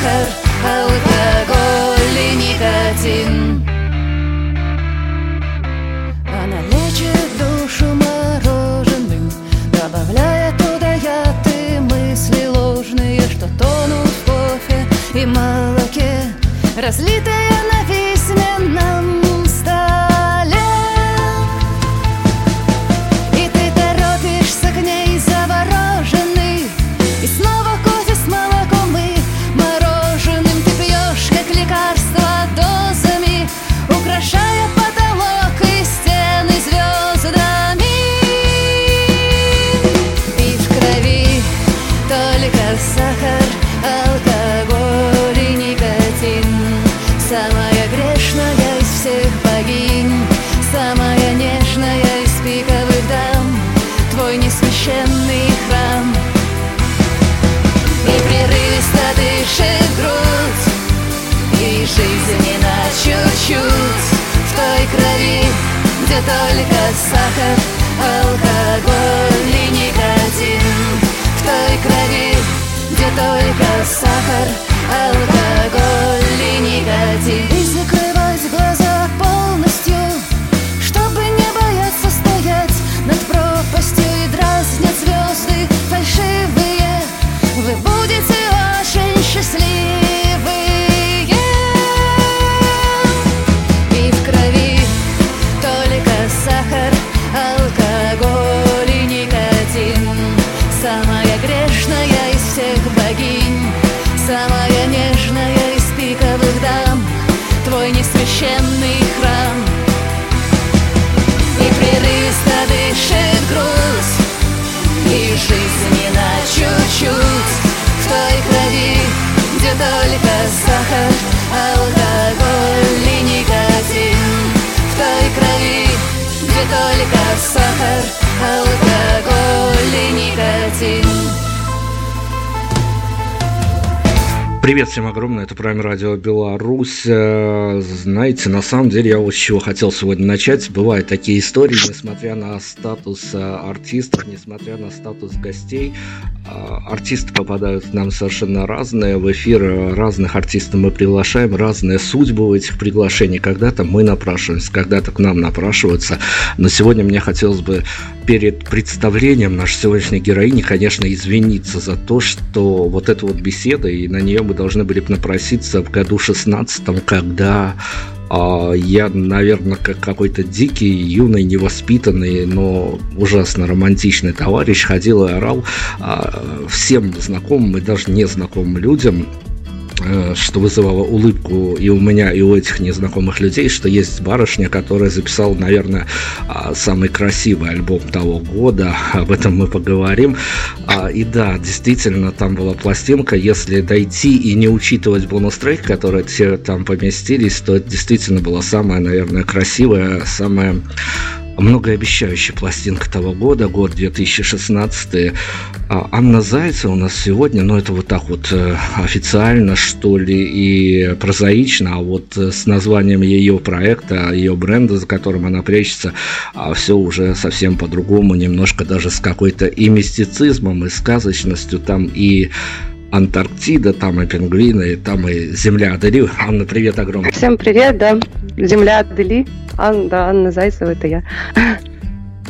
сахар, алкоголь и никотин. Она лечит душу мороженым, добавляя туда яд и мысли ложные, что тонут в кофе и молоке, разлитые только сахар, алкоголь и никотин. В той крови, где только сахар, алкоголь чуть-чуть. В той крови, где только сахар, алкоголь и никотин. В той крови, где только сахар, алкоголь и никотин. Привет всем огромное, это Прайм Радио Беларусь. Э, знаете, на самом деле я вот с чего хотел сегодня начать. Бывают такие истории, несмотря на статус э, артистов, несмотря на статус гостей, э, артисты попадают к нам совершенно разные. В эфир разных артистов мы приглашаем, разные судьбы у этих приглашений. Когда-то мы напрашиваемся, когда-то к нам напрашиваются. Но сегодня мне хотелось бы перед представлением нашей сегодняшней героини, конечно, извиниться за то, что вот эта вот беседа, и на нее мы должны были напроситься в году 16 когда а, я, наверное, как какой-то дикий, юный, невоспитанный, но ужасно романтичный товарищ ходил и орал а, всем знакомым и даже незнакомым людям что вызывало улыбку и у меня, и у этих незнакомых людей, что есть барышня, которая записала, наверное, а, самый красивый альбом того года. Об этом мы поговорим. А, и да, действительно, там была пластинка. Если дойти и не учитывать бонус-трек, которые все там поместились, то это действительно была самая, наверное, красивая, самая многообещающая пластинка того года, год 2016. А Анна Зайцева у нас сегодня, ну это вот так вот э, официально, что ли, и прозаично, а вот с названием ее проекта, ее бренда, за которым она прячется, а все уже совсем по-другому, немножко даже с какой-то и мистицизмом, и сказочностью, там и Антарктида, там и пингвины, там и Земля Адели. Анна, привет огромный. Всем привет, да. Земля Адели. Анна, да, Анна Зайцева, это я.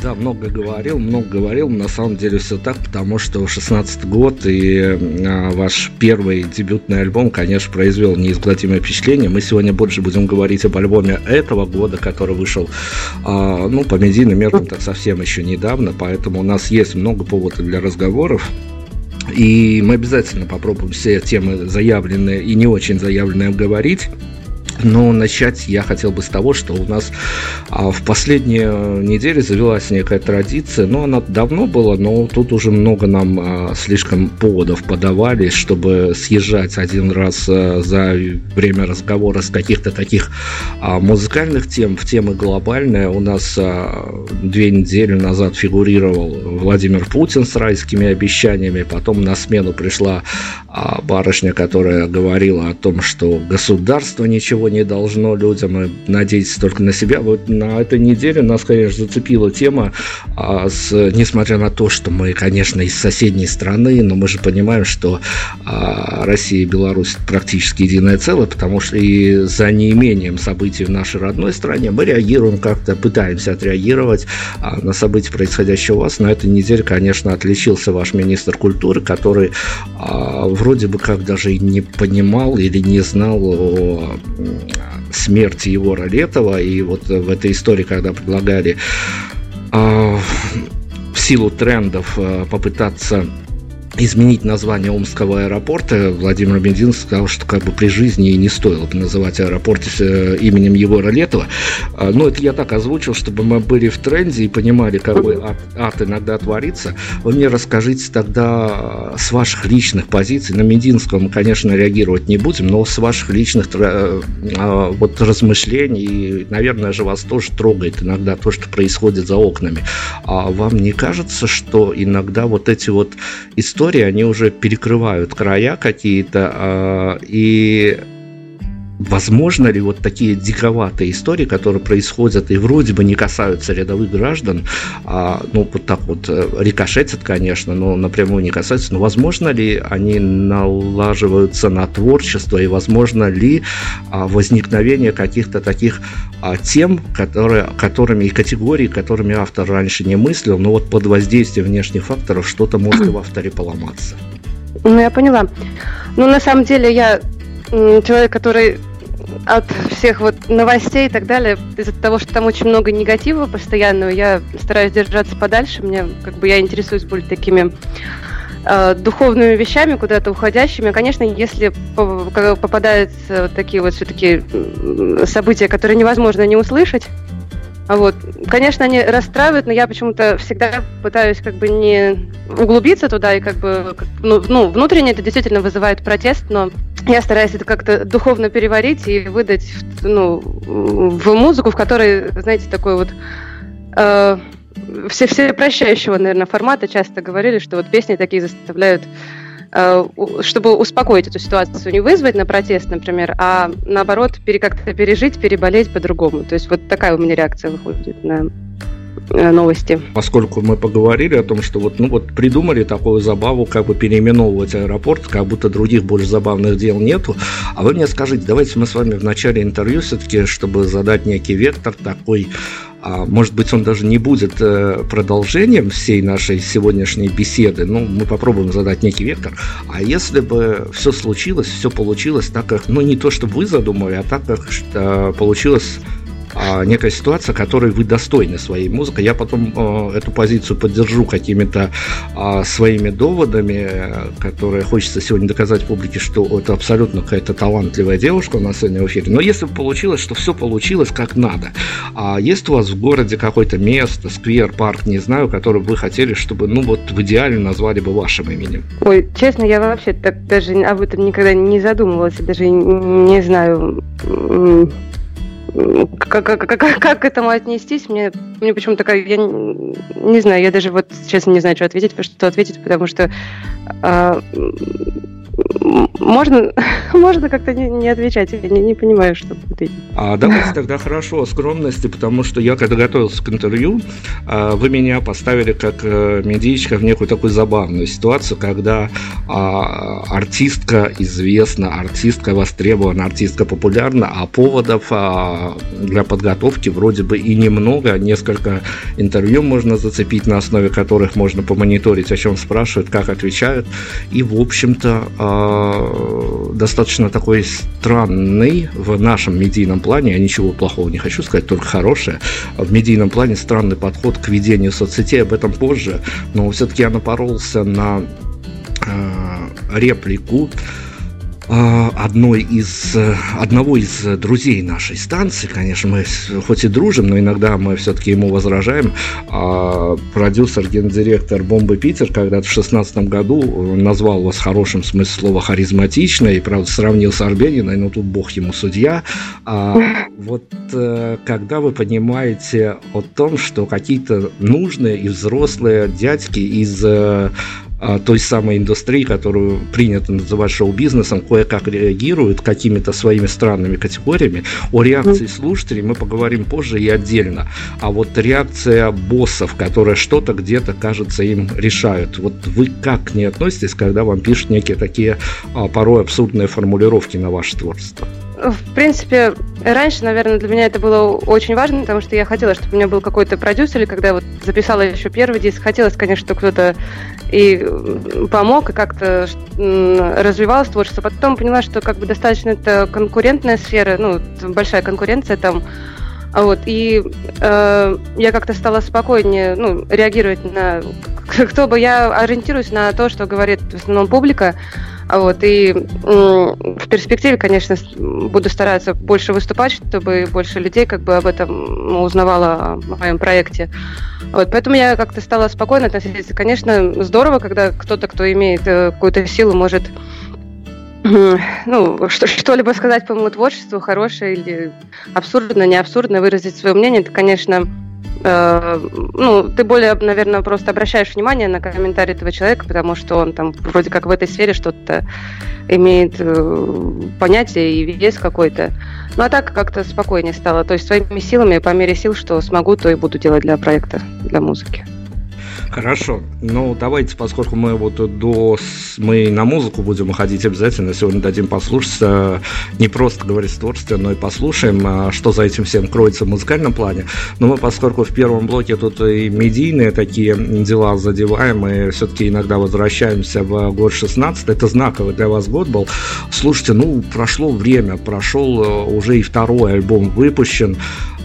Да, много говорил, много говорил. На самом деле все так, потому что 16 год и а, ваш первый дебютный альбом, конечно, произвел неизгладимое впечатление. Мы сегодня больше будем говорить об альбоме этого года, который вышел, а, ну, по медийным меркам так совсем еще недавно, поэтому у нас есть много поводов для разговоров. И мы обязательно попробуем все темы заявленные и не очень заявленные обговорить. Но начать я хотел бы с того, что у нас а, в последние недели завелась некая традиция, но она давно была, но тут уже много нам а, слишком поводов подавали, чтобы съезжать один раз а, за время разговора с каких-то таких музыкальных тем в темы глобальные. У нас две недели назад фигурировал Владимир Путин с райскими обещаниями, потом на смену пришла барышня, которая говорила о том, что государство ничего не должно людям, и надеяться только на себя. Вот на этой неделе нас, конечно, зацепила тема, а, с, несмотря на то, что мы, конечно, из соседней страны, но мы же понимаем, что а, Россия и Беларусь практически единое целое, потому что и за неимением событий в нашей родной стране мы реагируем как-то, пытаемся отреагировать а, на события, происходящие у вас. На этой неделе, конечно, отличился ваш министр культуры, который а, вроде бы как даже и не понимал или не знал о смерти Егора Летова, и вот в этой истории, когда предлагали э, в силу трендов э, попытаться изменить название Омского аэропорта, Владимир Бензин сказал, что как бы при жизни и не стоило бы называть аэропорт э, именем Егора Летова. А, но это я так озвучил, чтобы мы были в тренде и понимали, как бы ад, ад иногда творится. Вы мне расскажите тогда с ваших личных позиций, на Мединского мы, конечно, реагировать не будем, но с ваших личных э, а, вот размышлений, наверное же вас тоже трогает иногда то, что происходит за окнами. А вам не кажется, что иногда вот эти вот истории истории, они уже перекрывают края какие-то, а, и возможно ли вот такие диковатые истории, которые происходят и вроде бы не касаются рядовых граждан, а, ну, вот так вот э, рикошетят, конечно, но напрямую не касаются, но возможно ли они налаживаются на творчество и возможно ли а, возникновение каких-то таких а, тем, которые, которыми и категорий, которыми автор раньше не мыслил, но вот под воздействием внешних факторов что-то может в авторе поломаться. Ну, я поняла. Ну, на самом деле, я человек, который от всех вот новостей и так далее, из-за того, что там очень много негатива постоянного, я стараюсь держаться подальше. Мне как бы я интересуюсь более такими э, духовными вещами, куда-то уходящими. Конечно, если попадаются такие вот все-таки события, которые невозможно не услышать, вот. Конечно, они расстраивают, но я почему-то всегда пытаюсь как бы не углубиться туда и как бы ну, ну внутренне это действительно вызывает протест, но я стараюсь это как-то духовно переварить и выдать ну, в музыку, в которой, знаете, такой вот э, все, все прощающего, наверное, формата часто говорили, что вот песни такие заставляют чтобы успокоить эту ситуацию, не вызвать на протест, например, а наоборот пере, как-то пережить, переболеть по-другому. То есть вот такая у меня реакция выходит на новости. Поскольку мы поговорили о том, что вот, ну вот придумали такую забаву, как бы переименовывать аэропорт, как будто других больше забавных дел нету. А вы мне скажите, давайте мы с вами в начале интервью все-таки, чтобы задать некий вектор такой, а может быть, он даже не будет э, продолжением всей нашей сегодняшней беседы, но мы попробуем задать некий вектор. А если бы все случилось, все получилось так, как, ну, не то, что вы задумали, а так, как что получилось некая ситуация, которой вы достойны своей музыкой. Я потом а, эту позицию поддержу какими-то а, своими доводами, которые хочется сегодня доказать публике, что это абсолютно какая-то талантливая девушка нас сегодня в эфире. Но если бы получилось, что все получилось как надо, а есть у вас в городе какое-то место, сквер, парк, не знаю, который вы хотели, чтобы, ну вот в идеале назвали бы вашим именем? Ой, честно, я вообще так даже об этом никогда не задумывалась, даже не знаю, как, как, как, как к этому отнестись, мне, мне почему-то такая, я не, не знаю, я даже вот честно не знаю, что ответить, что ответить, потому что э, можно, можно как-то не, не отвечать, я не, не понимаю, что ответить. А давайте тогда хорошо о скромности, потому что я, когда готовился к интервью, а, вы меня поставили как э, медичка в некую такую забавную ситуацию, когда а, артистка известна, артистка востребована, артистка популярна, а поводов а, для подготовки вроде бы и немного, несколько интервью можно зацепить, на основе которых можно помониторить, о чем спрашивают, как отвечают, и, в общем-то, достаточно такой странный в нашем медийном плане, я ничего плохого не хочу сказать, только хорошее, в медийном плане странный подход к ведению соцсетей, об этом позже, но все-таки я напоролся на э, реплику одной из, э, одного из друзей нашей станции, конечно, мы хоть и дружим, но иногда мы все-таки ему возражаем, а, продюсер, гендиректор «Бомбы Питер» когда-то в шестнадцатом году назвал вас хорошим смысле слова харизматичной, и, правда, сравнил с Арбениной, но тут бог ему судья. А вот э, когда вы понимаете о том, что какие-то нужные и взрослые дядьки из э, а, той самой индустрии, которую принято называть шоу-бизнесом, кое-как реагируют какими-то своими странными категориями. О реакции слушателей мы поговорим позже и отдельно. А вот реакция боссов, которые что-то где-то, кажется, им решают. Вот вы как к ней относитесь, когда вам пишут некие такие а, порой абсурдные формулировки на ваше творчество? В принципе, раньше, наверное, для меня это было очень важно, потому что я хотела, чтобы у меня был какой-то продюсер, и когда я вот записала еще первый диск, хотелось, конечно, чтобы кто-то и помог, и как-то развивалось творчество. Потом поняла, что как бы достаточно это конкурентная сфера, ну, большая конкуренция там, вот, и э, я как-то стала спокойнее ну, реагировать на кто бы я ориентируюсь на то, что говорит в основном публика. Вот, и в перспективе, конечно, буду стараться больше выступать, чтобы больше людей как бы об этом узнавало о моем проекте. Вот, поэтому я как-то стала спокойно относиться. Конечно, здорово, когда кто-то, кто имеет э, какую-то силу, может ну, что-либо сказать по моему творчеству, хорошее или абсурдно, не абсурдно, выразить свое мнение, это, конечно, Э, ну, ты более, наверное, просто обращаешь внимание на комментарий этого человека, потому что он там вроде как в этой сфере что-то имеет э, понятие и вес какой-то. Ну, а так как-то спокойнее стало. То есть своими силами, по мере сил, что смогу, то и буду делать для проекта, для музыки. Хорошо. Ну, давайте, поскольку мы вот до... Мы на музыку будем уходить обязательно. Сегодня дадим послушать не просто говорить о творчестве, но и послушаем, э, что за этим всем кроется в музыкальном плане. Но мы, поскольку в первом блоке тут и медийные такие дела задеваем, и все-таки иногда возвращаемся в год 16, это знаковый для вас год был. Слушайте, ну, прошло время, прошел э, уже и второй альбом выпущен.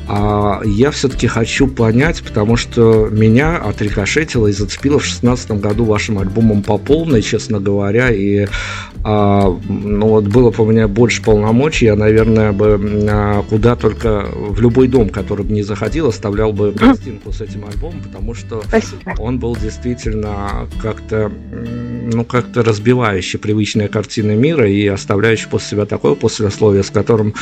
А я все-таки хочу понять, потому что меня отрикошетило и зацепило в 2016 году вашим альбомом по полной, честно говоря, и а, ну, вот было бы у меня больше полномочий, я, наверное, бы а, куда только в любой дом, который бы не заходил, оставлял бы пластинку с этим альбомом, потому что Спасибо. он был действительно как-то, ну, как-то разбивающий привычные картины мира и оставляющий после себя такое послесловие, с которым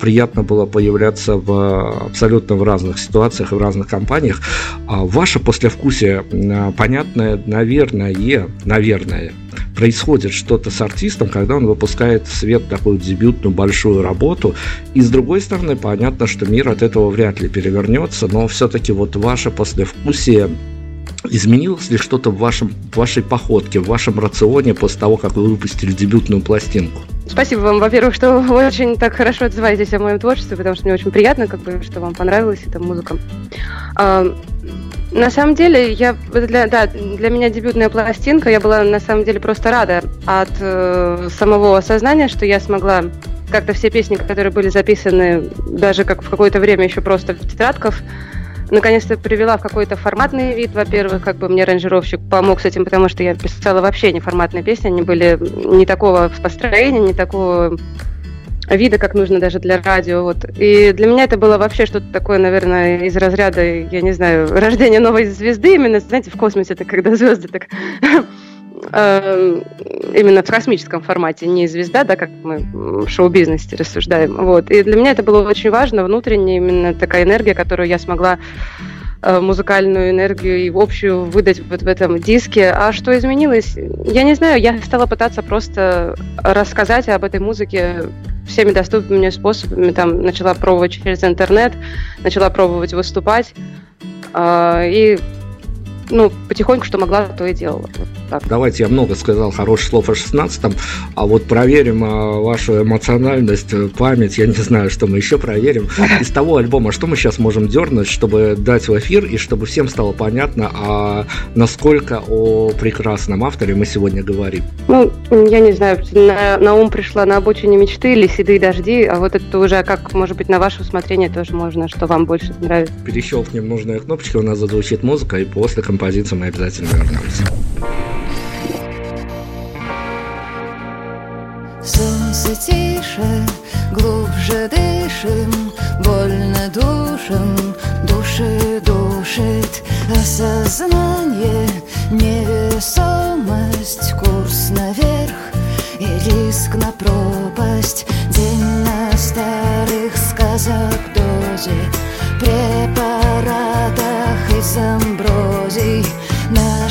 приятно было появляться в абсолютно в разных ситуациях и в разных компаниях. А ваше послевкусие, а, понятное, наверное, наверное, происходит что-то с артистом, когда он выпускает в свет такую дебютную большую работу. И с другой стороны, понятно, что мир от этого вряд ли перевернется, но все-таки вот ваше послевкусие Изменилось ли что-то в, вашем, в вашей походке, в вашем рационе после того, как вы выпустили дебютную пластинку? Спасибо вам, во-первых, что вы очень так хорошо отзываетесь о моем творчестве, потому что мне очень приятно, как бы, что вам понравилась эта музыка. А, на самом деле, я для, да, для меня дебютная пластинка, я была на самом деле просто рада от э, самого осознания, что я смогла как-то все песни, которые были записаны даже как в какое-то время еще просто в тетрадках, наконец-то привела в какой-то форматный вид. Во-первых, как бы мне аранжировщик помог с этим, потому что я писала вообще не форматные песни, они были не такого построения, не такого вида, как нужно даже для радио. Вот. И для меня это было вообще что-то такое, наверное, из разряда, я не знаю, рождения новой звезды, именно, знаете, в космосе, это когда звезды так Эм, именно в космическом формате, не звезда, да, как мы в шоу-бизнесе рассуждаем. Вот. И для меня это было очень важно, внутренняя именно такая энергия, которую я смогла э, музыкальную энергию и общую выдать вот в этом диске. А что изменилось? Я не знаю, я стала пытаться просто рассказать об этой музыке всеми доступными мне способами. Там начала пробовать через интернет, начала пробовать выступать. Э, и ну, потихоньку, что могла, то и делала. Вот так. Давайте я много сказал хороших слов о 16-м, а вот проверим а, вашу эмоциональность, э, память, я не знаю, что мы еще проверим. Из того альбома, что мы сейчас можем дернуть, чтобы дать в эфир, и чтобы всем стало понятно, а насколько о прекрасном авторе мы сегодня говорим? Ну, я не знаю, на, на ум пришла на обочине мечты или седые дожди, а вот это уже как, может быть, на ваше усмотрение тоже можно, что вам больше нравится. Перещелкнем нужные кнопочки, у нас зазвучит музыка, и после композиции мы обязательно вернемся. Солнце тише, глубже дышим, больно душим, души душит. Осознание, невесомость, курс наверх и риск на пропасть, день на старых сказок дозе, препаратах из амброзий, на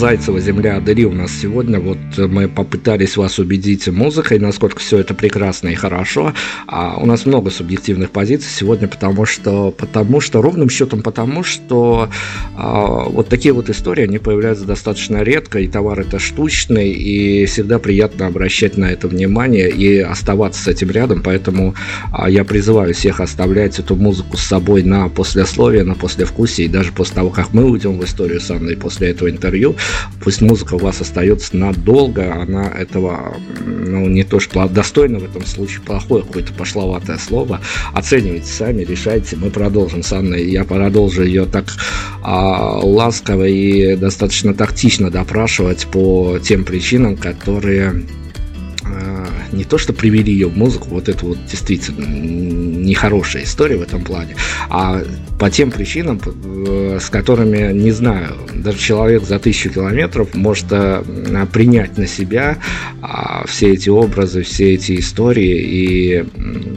Зайцева «Земля Адели» у нас сегодня. Вот мы попытались вас убедить музыкой, насколько все это прекрасно и хорошо. А у нас много субъективных позиций сегодня, потому что, потому что ровным счетом потому, что а, вот такие вот истории, они появляются достаточно редко, и товар это штучный, и всегда приятно обращать на это внимание и оставаться с этим рядом, поэтому а, я призываю всех оставлять эту музыку с собой на послесловие, на послевкусие, и даже после того, как мы уйдем в историю с Анной после этого интервью, пусть музыка у вас остается надолго, она этого, ну, не то что достойно в этом случае, плохое какое-то пошловатое слово, оценивайте сами, решайте, мы продолжим с Анной, я продолжу ее так а, ласково и достаточно тактично допрашивать по тем причинам, которые не то, что привели ее в музыку, вот это вот действительно нехорошая история в этом плане, а по тем причинам, э, с которыми, не знаю, даже человек за тысячу километров может э, принять на себя а, все эти образы, все эти истории и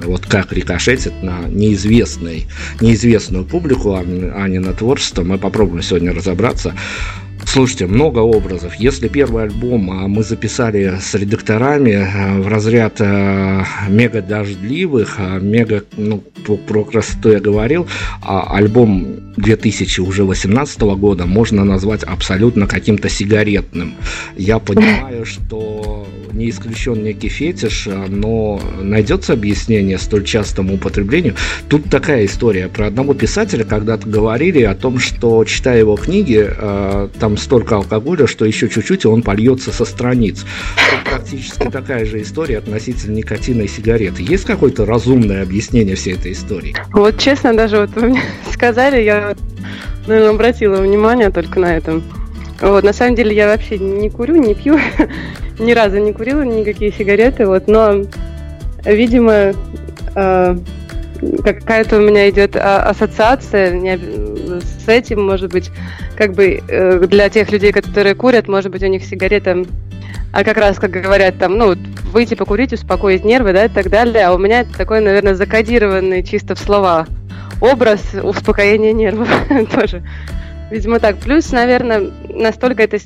вот как рикошетит на неизвестный, неизвестную публику, а не на творчество, мы попробуем сегодня разобраться. Слушайте, много образов. Если первый альбом а, мы записали с редакторами а, в разряд а, мега дождливых, мега, ну, про красоту я говорил, альбом 2018 года можно назвать абсолютно каким-то сигаретным. Я понимаю, что не исключен некий фетиш, но найдется объяснение столь частому употреблению. Тут такая история. Про одного писателя когда-то говорили о том, что, читая его книги, там там столько алкоголя, что еще чуть-чуть, и он польется со страниц. Тут практически такая же история относительно никотина и сигареты. Есть какое-то разумное объяснение всей этой истории? Вот честно, даже вот вы мне сказали, я, наверное, обратила внимание только на этом. Вот, на самом деле я вообще не курю, не пью, ни разу не курила никакие сигареты, вот, но, видимо, э, какая-то у меня идет а, ассоциация с этим, может быть, как бы э, для тех людей, которые курят, может быть, у них сигарета, а как раз, как говорят, там, ну, выйти покурить, успокоить нервы, да, и так далее, а у меня такой, наверное, закодированный чисто в слова образ успокоения нервов тоже. Видимо, так. Плюс, наверное, настолько это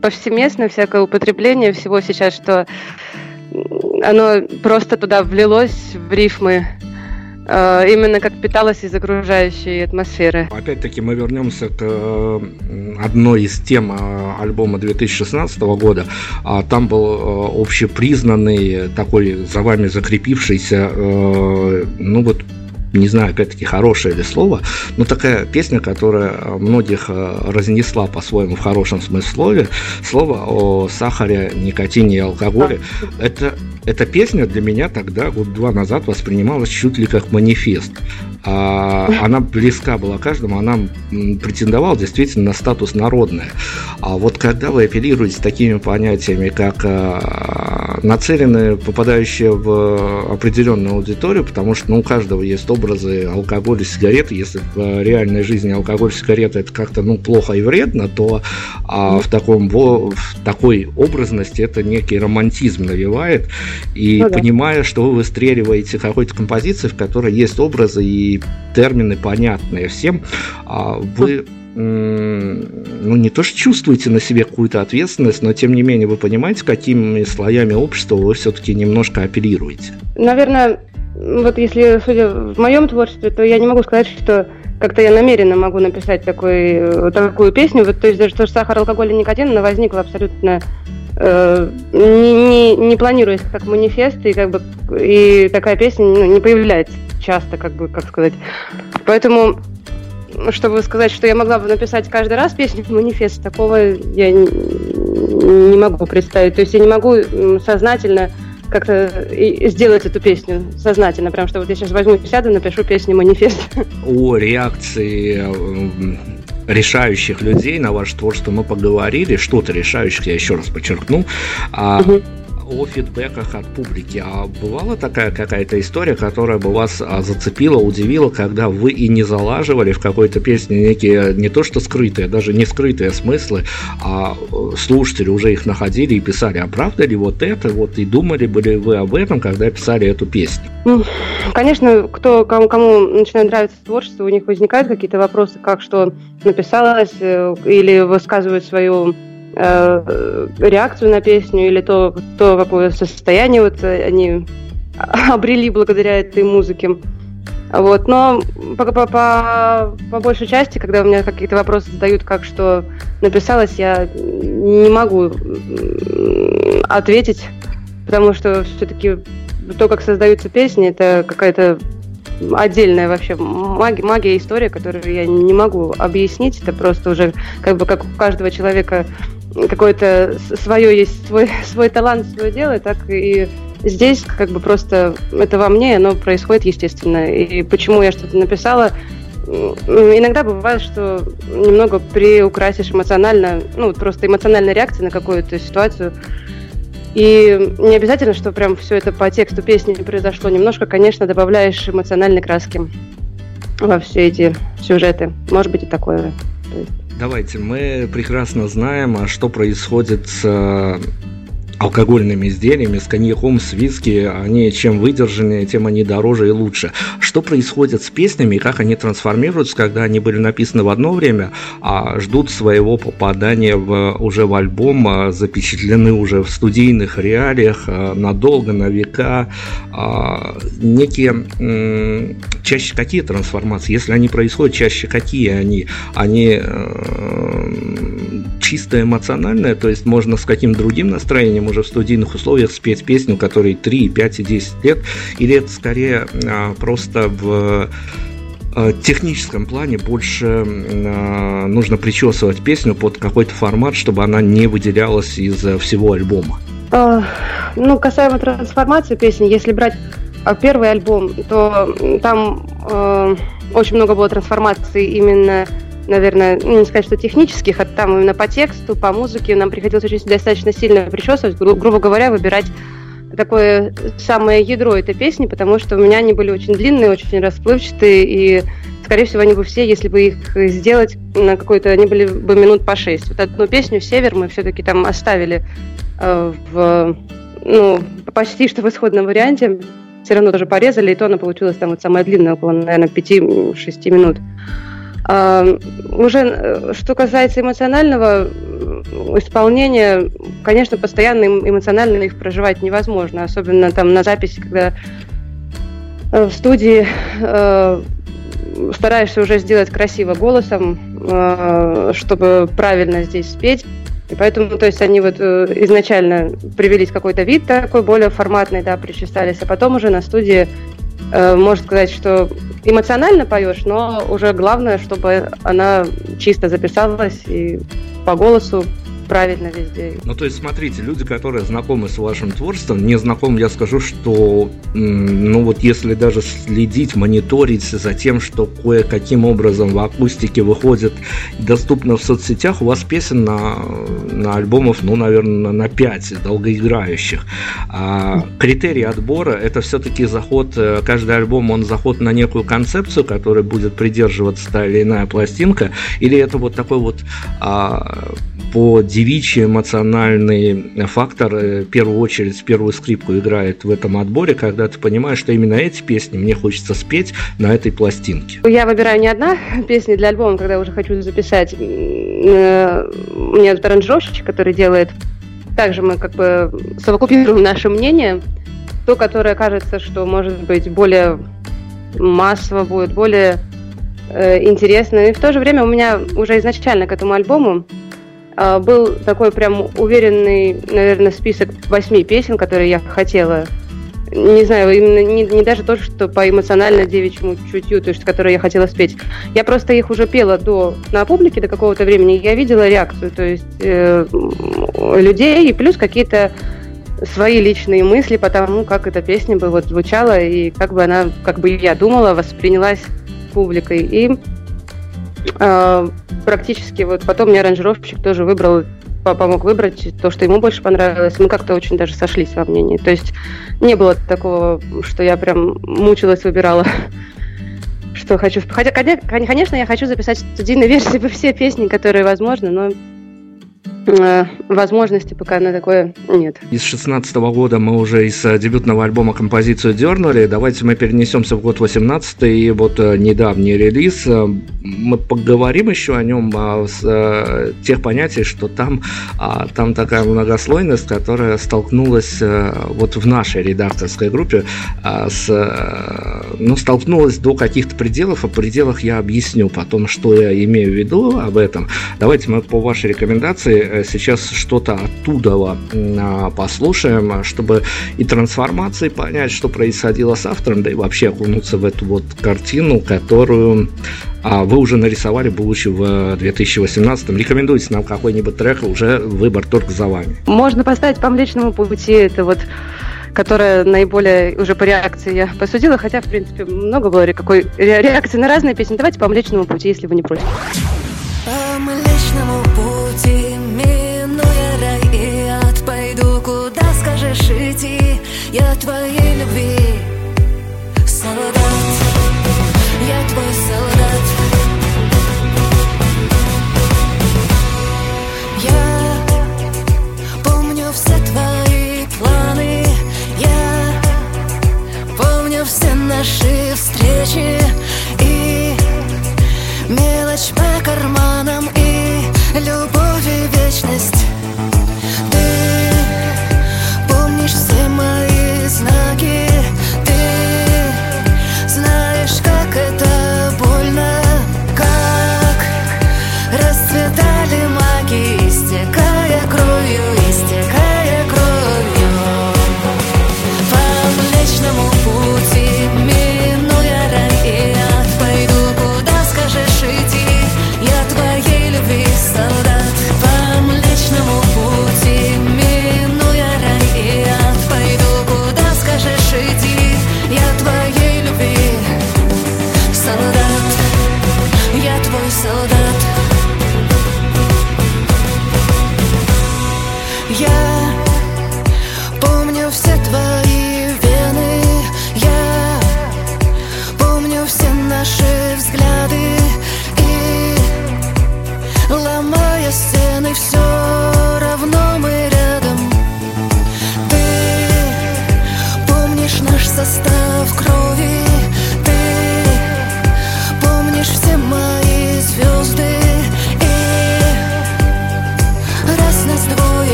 повсеместно, всякое употребление всего сейчас, что оно просто туда влилось в рифмы именно как питалась из окружающей атмосферы. Опять-таки мы вернемся к э, одной из тем э, альбома 2016 года. А там был общепризнанный, такой за вами закрепившийся, ну вот не знаю, опять-таки, хорошее ли слово, но такая песня, которая многих э, разнесла по-своему в хорошем смысле слове, слово о сахаре, никотине и алкоголе. Это, эта песня для меня тогда, год-два назад, воспринималась чуть ли как манифест. А, она близка была каждому, она претендовала действительно на статус народная. А вот когда вы апеллируете такими понятиями, как а, нацеленные, попадающие в определенную аудиторию, потому что ну, у каждого есть образы алкоголя, сигареты, если в реальной жизни алкоголь, сигареты это как-то ну, плохо и вредно, то а, в, таком, в такой образности это некий романтизм навевает. И ну, да. понимая, что вы выстреливаете какой-то композиции, в которой есть образы и термины понятные всем, а вы ну, не то что чувствуете на себе какую-то ответственность, но тем не менее вы понимаете, какими слоями общества вы все-таки немножко оперируете. Наверное, вот если судя в моем творчестве, то я не могу сказать, что как-то я намеренно могу написать такой, такую песню. Вот, то есть даже то, что сахар, алкоголь и никотин, она возникла абсолютно э, не, не, не планируясь как манифест, и как бы и такая песня ну, не появляется часто, как бы, как сказать. Поэтому, чтобы сказать, что я могла бы написать каждый раз песню манифест, такого я не, не могу представить. То есть я не могу сознательно как-то сделать эту песню сознательно, прям что вот я сейчас возьму, сяду, напишу песню «Манифест». О реакции решающих людей на ваше творчество мы поговорили, что-то решающих, я еще раз подчеркну. А угу о фидбэках от публики. А бывала такая какая-то история, которая бы вас а, зацепила, удивила, когда вы и не залаживали в какой-то песне некие не то что скрытые, даже не скрытые смыслы, а э, слушатели уже их находили и писали, а правда ли вот это, вот и думали были вы об этом, когда писали эту песню? Ну, конечно, кто, кому, кому начинает нравиться творчество, у них возникают какие-то вопросы, как что написалось, э, или высказывают свою э, реакцию на песню, или то, то, какое состояние вот они обрели благодаря этой музыке. Вот, но по, по, по, по большей части, когда у меня какие-то вопросы задают, как что написалось, я не могу ответить, потому что все-таки то, как создаются песни, это какая-то отдельная вообще магия, магия история, которую я не могу объяснить. Это просто уже как бы как у каждого человека какое-то свое есть свой, свой талант, свое дело, так и здесь как бы просто это во мне, оно происходит естественно. И почему я что-то написала, иногда бывает, что немного приукрасишь эмоционально, ну, просто эмоциональная реакция на какую-то ситуацию. И не обязательно, что прям все это по тексту песни произошло. Немножко, конечно, добавляешь эмоциональной краски во все эти сюжеты. Может быть и такое. Давайте, мы прекрасно знаем, а что происходит с алкогольными изделиями, с коньяком, с виски, они чем выдержаннее, тем они дороже и лучше. Что происходит с песнями и как они трансформируются, когда они были написаны в одно время, а ждут своего попадания в, уже в альбом, а, запечатлены уже в студийных реалиях а, надолго, на века. А, некие чаще какие трансформации, если они происходят, чаще какие они? Они э, чисто эмоциональные, то есть можно с каким другим настроением уже в студийных условиях спеть песню, которой 3, 5 и 10 лет, или это скорее а, просто в а, техническом плане больше а, нужно причесывать песню под какой-то формат, чтобы она не выделялась из всего альбома? Ну, касаемо трансформации песни, если брать первый альбом, то там э, очень много было трансформаций именно наверное, ну, не сказать, что технических, а там именно по тексту, по музыке нам приходилось очень достаточно сильно причесывать, гру- грубо говоря, выбирать такое самое ядро этой песни, потому что у меня они были очень длинные, очень расплывчатые, и, скорее всего, они бы все, если бы их сделать на какой-то, они были бы минут по шесть. Вот одну песню «Север» мы все-таки там оставили э, в, ну, почти что в исходном варианте, все равно тоже порезали, и то она получилась там вот самая длинная, около, наверное, 5-6 минут. Уже э, что касается эмоционального исполнения, конечно, постоянно эмоционально их проживать невозможно, особенно там на записи, когда э, в студии э, стараешься уже сделать красиво голосом, чтобы правильно здесь спеть. И поэтому, то есть, они вот изначально привелись какой-то вид такой более форматный, да, причесались, а потом уже на студии Э, можно сказать, что эмоционально поешь, но уже главное, чтобы она чисто записалась и по голосу правильно везде. Ну, то есть, смотрите, люди, которые знакомы с вашим творчеством, не знаком, я скажу, что, ну, вот если даже следить, мониторить за тем, что кое-каким образом в акустике выходит доступно в соцсетях, у вас песен на, на альбомов, ну, наверное, на 5 долгоиграющих. А критерий отбора – это все-таки заход, э, каждый альбом, он заход на некую концепцию, которой будет придерживаться та или иная пластинка, или это вот такой вот а, по девичий эмоциональный фактор э, в первую очередь первую скрипку играет в этом отборе, когда ты понимаешь, что именно эти песни мне хочется спеть на этой пластинке. Я выбираю не одна песня для альбома, когда я уже хочу записать. Э, у меня аранжировщик, который делает. Также мы как бы совокупируем наше мнение. То, которое кажется, что может быть более массово будет, более э, интересно. И в то же время у меня уже изначально к этому альбому был такой прям уверенный, наверное, список восьми песен, которые я хотела. Не знаю, именно не, не даже то, что по эмоционально девичьему чутью, то есть, которые я хотела спеть. Я просто их уже пела до, на публике до какого-то времени, я видела реакцию, то есть э, людей, и плюс какие-то свои личные мысли по тому, как эта песня бы вот звучала, и как бы она, как бы я думала, воспринялась публикой. И практически вот потом мне аранжировщик тоже выбрал помог выбрать то, что ему больше понравилось. Мы как-то очень даже сошлись во мнении. То есть не было такого, что я прям мучилась, выбирала что хочу. Хотя, конечно, я хочу записать студийные версии по все песни, которые возможны, но возможности пока на такое нет. Из 16 года мы уже из э, дебютного альбома композицию дернули. Давайте мы перенесемся в год 18 и вот э, недавний релиз. Мы поговорим еще о нем, а, с тех понятий, что там, а, там такая многослойность, которая столкнулась вот в нашей редакторской группе, а, с, ну, столкнулась до каких-то пределов. О пределах я объясню потом, что я имею в виду об этом. Давайте мы по вашей рекомендации Э, сейчас что-то оттуда послушаем, чтобы и трансформации понять, что происходило с автором, да и вообще окунуться в эту вот картину, которую а вы уже нарисовали, будучи в 2018 Рекомендуйте нам какой-нибудь трек, уже выбор только за вами. Можно поставить по Млечному пути, это вот которая наиболее уже по реакции я посудила, хотя, в принципе, много было какой реакции на разные песни. Давайте по Млечному пути, если вы не против. По Млечному Я твоей любви. Солдат. Я твой солдат. Я помню все твои планы. Я помню все наши встречи. И мелочь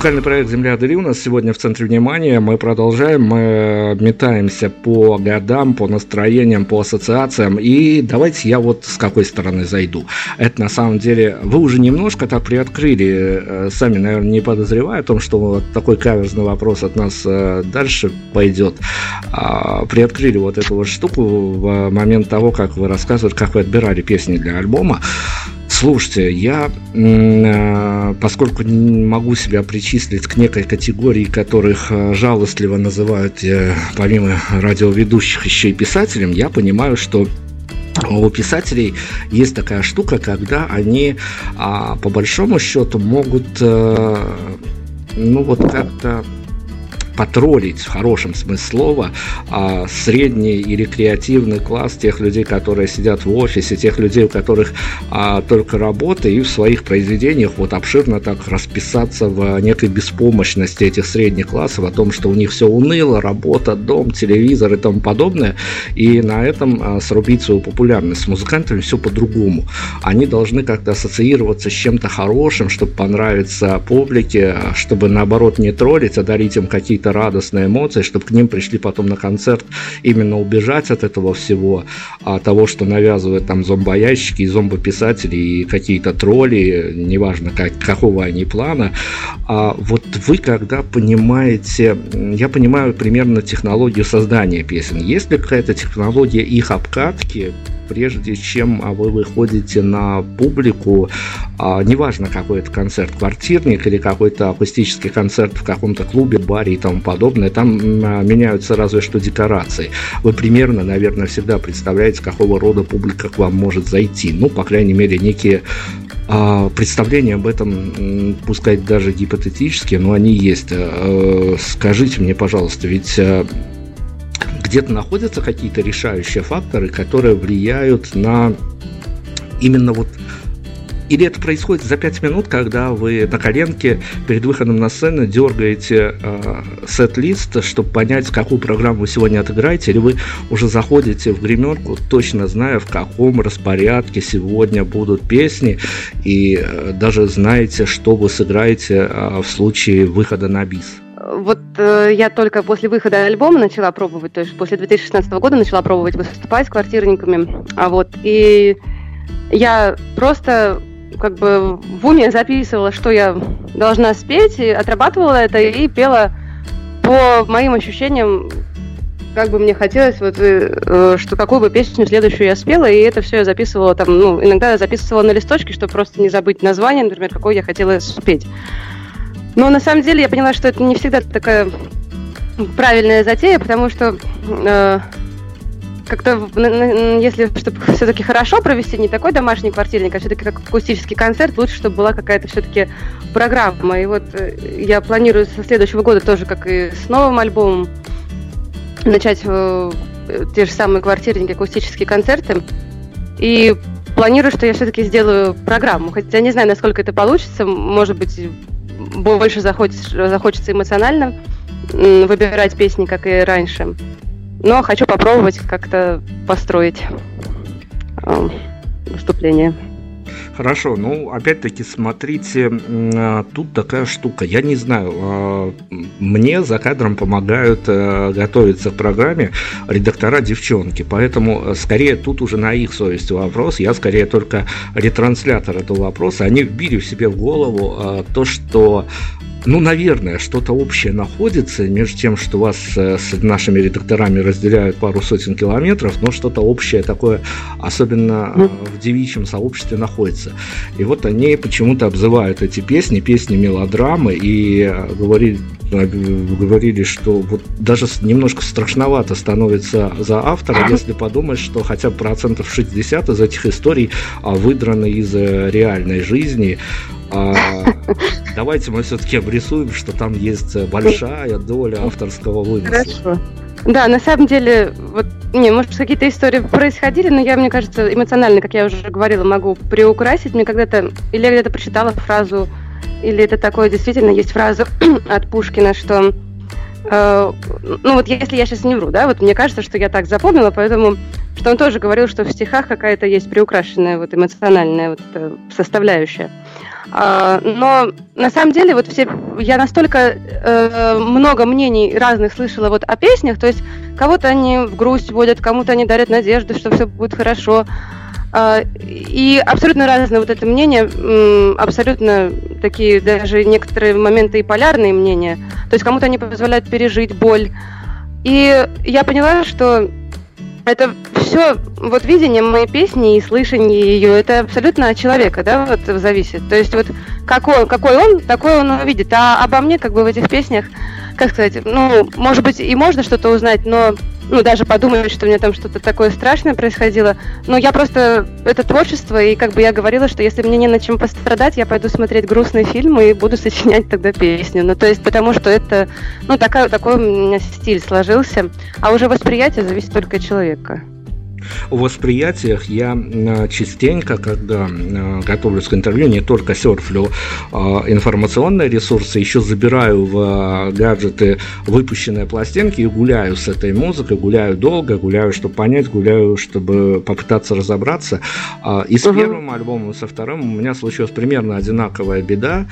Музыкальный проект «Земля Дыри» у нас сегодня в центре внимания. Мы продолжаем, мы метаемся по годам, по настроениям, по ассоциациям. И давайте я вот с какой стороны зайду. Это на самом деле... Вы уже немножко так приоткрыли, э, сами, наверное, не подозревая о том, что вот такой каверзный вопрос от нас э, дальше пойдет. А, приоткрыли вот эту вот штуку в момент того, как вы рассказывали, как вы отбирали песни для альбома. Слушайте, я, э, поскольку не могу себя причислить к некой категории, которых э, жалостливо называют, э, помимо радиоведущих, еще и писателем, я понимаю, что у писателей есть такая штука, когда они а, по большому счету могут ну вот как-то потроллить в хорошем смысле слова а средний и рекреативный класс тех людей, которые сидят в офисе, тех людей, у которых а, только работа, и в своих произведениях вот обширно так расписаться в некой беспомощности этих средних классов, о том, что у них все уныло, работа, дом, телевизор и тому подобное, и на этом а, срубить свою популярность. С музыкантами все по-другому. Они должны как-то ассоциироваться с чем-то хорошим, чтобы понравиться публике, чтобы наоборот не троллить, а дарить им какие-то какие-то радостные эмоции, чтобы к ним пришли потом на концерт именно убежать от этого всего, от того, что навязывают там зомбоящики и зомбописатели и какие-то тролли, неважно как, какого они плана. А вот вы когда понимаете, я понимаю примерно технологию создания песен, есть ли какая-то технология их обкатки, прежде чем а, вы выходите на публику, а, неважно какой это концерт, квартирник или какой-то акустический концерт в каком-то клубе, баре и тому подобное, там а, меняются разве что декорации. Вы примерно, наверное, всегда представляете, какого рода публика к вам может зайти. Ну, по крайней мере, некие представления об этом, пускай даже гипотетические, но они есть. Э, скажите мне, пожалуйста, ведь где-то находятся какие-то решающие факторы, которые влияют на именно вот или это происходит за 5 минут, когда вы на коленке перед выходом на сцену дергаете э, сет-лист, чтобы понять, какую программу вы сегодня отыграете, или вы уже заходите в гримерку, точно зная, в каком распорядке сегодня будут песни, и э, даже знаете, что вы сыграете э, в случае выхода на бис. Вот э, я только после выхода альбома начала пробовать, то есть после 2016 года начала пробовать выступать с квартирниками. А вот и я просто как бы в уме записывала, что я должна спеть, и отрабатывала это и пела по моим ощущениям, как бы мне хотелось, вот, э, что какую бы песню следующую я спела, и это все я записывала там, ну, иногда я записывала на листочке, чтобы просто не забыть название, например, какое я хотела спеть. Но на самом деле я поняла, что это не всегда такая правильная затея, потому что э, как-то, если чтобы все-таки хорошо провести не такой домашний квартирник, а все-таки как акустический концерт, лучше, чтобы была какая-то все-таки программа. И вот э, я планирую со следующего года тоже, как и с новым альбомом, начать э, те же самые квартирники, акустические концерты. И планирую, что я все-таки сделаю программу. Хотя не знаю, насколько это получится. Может быть, больше захочется, захочется эмоционально выбирать песни, как и раньше. Но хочу попробовать как-то построить э, выступление. Хорошо, ну опять-таки смотрите, а, тут такая штука. Я не знаю, а, мне за кадром помогают э, готовиться к программе редактора девчонки, поэтому э, скорее тут уже на их совести вопрос. Я скорее только ретранслятор этого вопроса. Они вбили в себе в голову а, то, что ну, наверное, что-то общее находится между тем, что вас э, с нашими редакторами разделяют пару сотен километров, но что-то общее такое, особенно э, в девичьем сообществе, находится. И вот они почему-то обзывают эти песни, песни мелодрамы, и э, говорили, говорили, что вот даже немножко страшновато становится за автора, если подумать, что хотя бы процентов 60 из этих историй а, выдраны из реальной жизни. А, давайте мы все-таки обрисуем, что там есть большая доля авторского вымысла. Хорошо. Да, на самом деле, вот, не, может, какие-то истории происходили, но я, мне кажется, эмоционально, как я уже говорила, могу приукрасить. Мне когда-то, или я где-то прочитала фразу, или это такое действительно есть фраза от Пушкина, что э, ну вот если я сейчас не вру, да, вот мне кажется, что я так запомнила, поэтому, что он тоже говорил, что в стихах какая-то есть приукрашенная вот эмоциональная вот составляющая. А, но на самом деле вот все, я настолько э, много мнений разных слышала вот о песнях, то есть кого-то они в грусть вводят, кому-то они дарят надежду, что все будет хорошо, а, и абсолютно разные вот это мнение, абсолютно такие даже некоторые моменты и полярные мнения. То есть кому-то они позволяют пережить боль. И я поняла, что это все, вот видение моей песни и слышание ее, это абсолютно от человека, да, вот зависит. То есть вот какой, какой он, такой он увидит. А обо мне как бы в этих песнях, как сказать, ну, может быть, и можно что-то узнать, но ну, даже подумать, что у меня там что-то такое страшное происходило. Но я просто... Это творчество, и как бы я говорила, что если мне не на чем пострадать, я пойду смотреть грустный фильм и буду сочинять тогда песню. Ну, то есть потому что это... Ну, такая, такой у меня стиль сложился. А уже восприятие зависит только от человека о восприятиях я э, частенько, когда э, готовлюсь к интервью, не только серфлю э, информационные ресурсы, еще забираю в гаджеты выпущенные пластинки и гуляю с этой музыкой, гуляю долго, гуляю, чтобы понять, гуляю, чтобы попытаться разобраться. И с первым альбомом, и со вторым у меня случилась примерно одинаковая беда.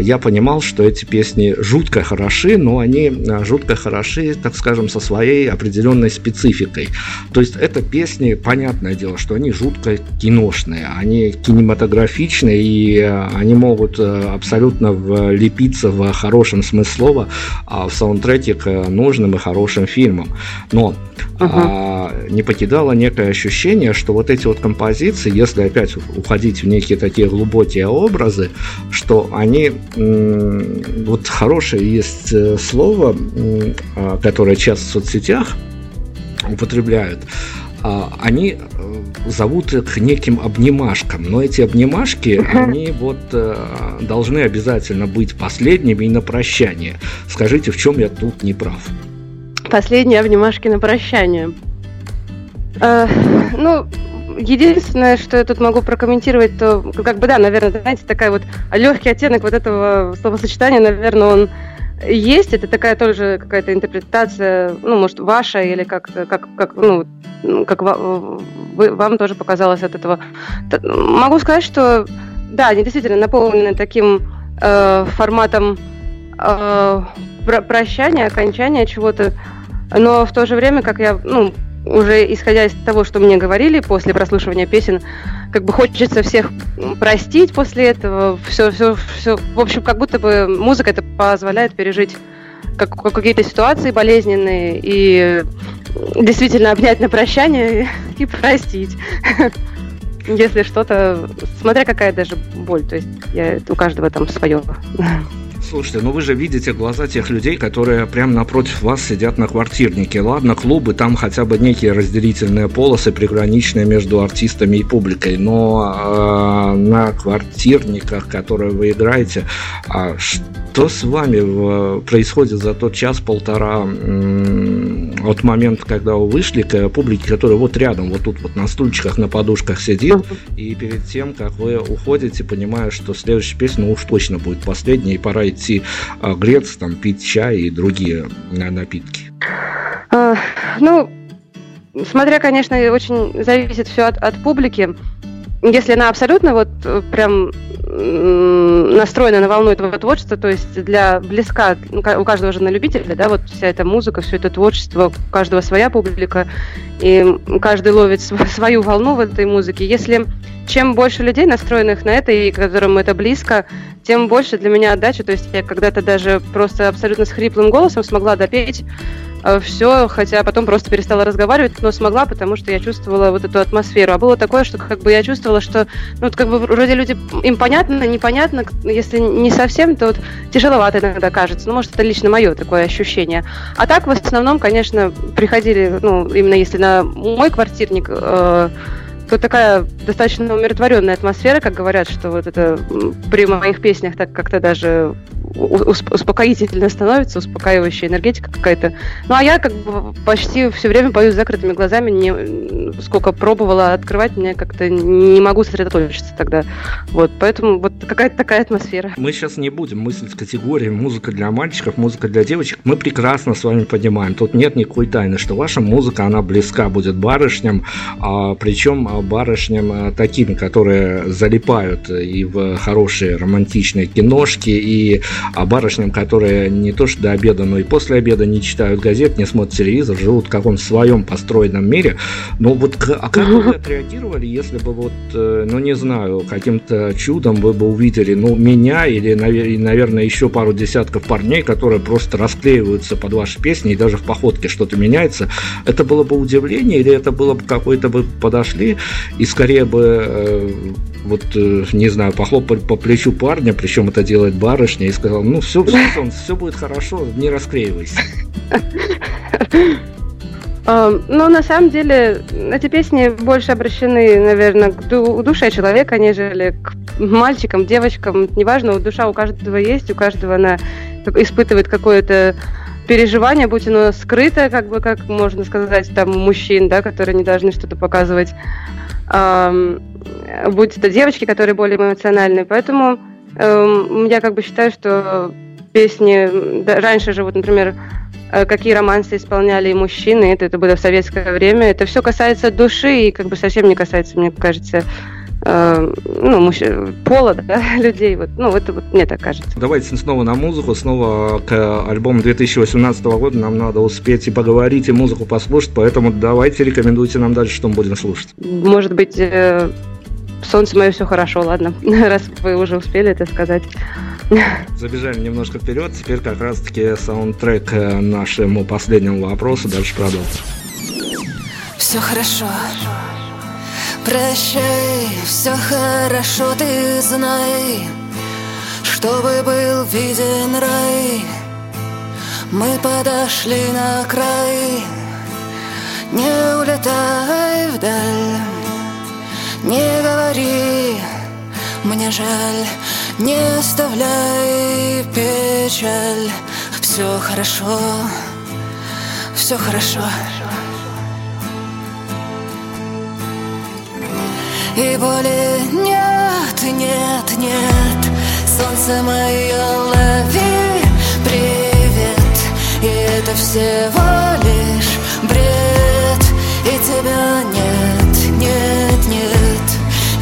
Я понимал, что эти песни жутко хороши, но они жутко хороши, так скажем, со своей определенной спецификой. То есть это песни, понятное дело, что они жутко киношные, они кинематографичные, и э, они могут э, абсолютно влепиться в хорошем смысле слова а в саундтреке к нужным и хорошим фильмам. Но uh-huh. не покидало некое ощущение, что вот эти вот композиции, если опять уходить в некие такие глубокие образы, что они вот хорошее есть э, слово, а, которое часто в соцсетях употребляют, они э, зовут их неким обнимашкам, но эти обнимашки, они вот э, должны обязательно быть последними и на прощание. Скажите, в чем я тут не прав? Последние обнимашки на прощание. Э, ну, единственное, что я тут могу прокомментировать, то, как бы, да, наверное, знаете, такая вот легкий оттенок вот этого словосочетания, наверное, он есть, это такая тоже какая-то интерпретация, ну, может, ваша, или как, как, как ну, как вам тоже показалось от этого. Могу сказать, что да, они действительно наполнены таким э, форматом э, прощания, окончания чего-то, но в то же время, как я, ну, уже исходя из того, что мне говорили после прослушивания песен, как бы хочется всех простить после этого, все, все, все, в общем, как будто бы музыка это позволяет пережить как, какие-то ситуации болезненные и действительно обнять на прощание и простить. Если что-то, смотря какая даже боль, то есть я, у каждого там свое. Слушайте, ну вы же видите глаза тех людей, которые прямо напротив вас сидят на квартирнике. Ладно, клубы, там хотя бы некие разделительные полосы, приграничные между артистами и публикой, но э, на квартирниках, которые вы играете, э, что с вами происходит за тот час-полтора э, от момента, когда вы вышли к публике, которая вот рядом, вот тут вот на стульчиках, на подушках сидит, и перед тем, как вы уходите, понимая, что следующая песня ну, уж точно будет последняя, и пора идти а, греться, там, пить чай и другие напитки? А, ну, смотря, конечно, очень зависит все от, от публики. Если она абсолютно вот э, прям настроена на волну этого творчества, то есть для близка, ну, у каждого же на любителя, да, вот вся эта музыка, все это творчество, у каждого своя публика, и каждый ловит свою волну в этой музыке. Если чем больше людей, настроенных на это, и которым это близко, тем больше для меня отдача. То есть я когда-то даже просто абсолютно с хриплым голосом смогла допеть все, хотя потом просто перестала разговаривать, но смогла, потому что я чувствовала вот эту атмосферу. А было такое, что как бы я чувствовала, что, ну, вот как бы вроде люди, им понятно, непонятно, если не совсем, то вот тяжеловато иногда кажется. Ну, может, это лично мое такое ощущение. А так, в основном, конечно, приходили, ну, именно если на мой квартирник, э, то такая достаточно умиротворенная атмосфера, как говорят, что вот это при моих песнях так как-то даже успокоительно становится, успокаивающая энергетика какая-то. Ну, а я как бы почти все время пою с закрытыми глазами, не, сколько пробовала открывать, мне как-то не могу сосредоточиться тогда. Вот, поэтому вот какая-то такая атмосфера. Мы сейчас не будем мыслить категории музыка для мальчиков, музыка для девочек. Мы прекрасно с вами понимаем, тут нет никакой тайны, что ваша музыка, она близка будет барышням, а, причем барышням а, такими, которые залипают и в хорошие романтичные киношки, и а барышням, которые не то что до обеда, но и после обеда не читают газет, не смотрят телевизор, живут в каком-то своем построенном мире. Ну вот, а как вы отреагировали, если бы вот, э, ну не знаю, каким-то чудом вы бы увидели, ну, меня или, наверное, еще пару десятков парней, которые просто расклеиваются под ваши песни, и даже в походке что-то меняется, это было бы удивление, или это было бы какой-то бы подошли, и скорее бы э, вот, э, не знаю, похлопали по плечу парня, причем это делает барышня, и сказал, ну все, все, все будет хорошо, не расклеивайся. Ну, на самом деле, эти песни больше обращены, наверное, к душе человека, нежели к мальчикам, девочкам. Неважно, душа у каждого есть, у каждого она испытывает какое-то переживание, будь оно скрыто, как бы, как можно сказать, там, мужчин, да, которые не должны что-то показывать будь это девочки, которые более эмоциональные. Поэтому я как бы считаю, что песни да, раньше же, вот, например, э, какие романсы исполняли мужчины, это, это было в советское время. Это все касается души и как бы совсем не касается, мне кажется, э, ну, мужч... пола, да, людей. Вот, ну, это вот мне так кажется. Давайте снова на музыку, снова к альбому 2018 года. Нам надо успеть и поговорить, и музыку послушать, поэтому давайте рекомендуйте нам дальше, что мы будем слушать. Может быть, э, солнце мое все хорошо, ладно, раз вы уже успели это сказать. Забежали немножко вперед, теперь как раз-таки саундтрек э, нашему последнему вопросу, дальше продолжим. Все хорошо. Прощай, все хорошо, ты знай, Чтобы был виден рай, Мы подошли на край, Не улетай вдаль, Не говори, мне жаль, Не оставляй печаль, Все хорошо, все хорошо. И боли нет, нет, нет. Солнце мое, лови привет. И это всего лишь бред. И тебя нет, нет, нет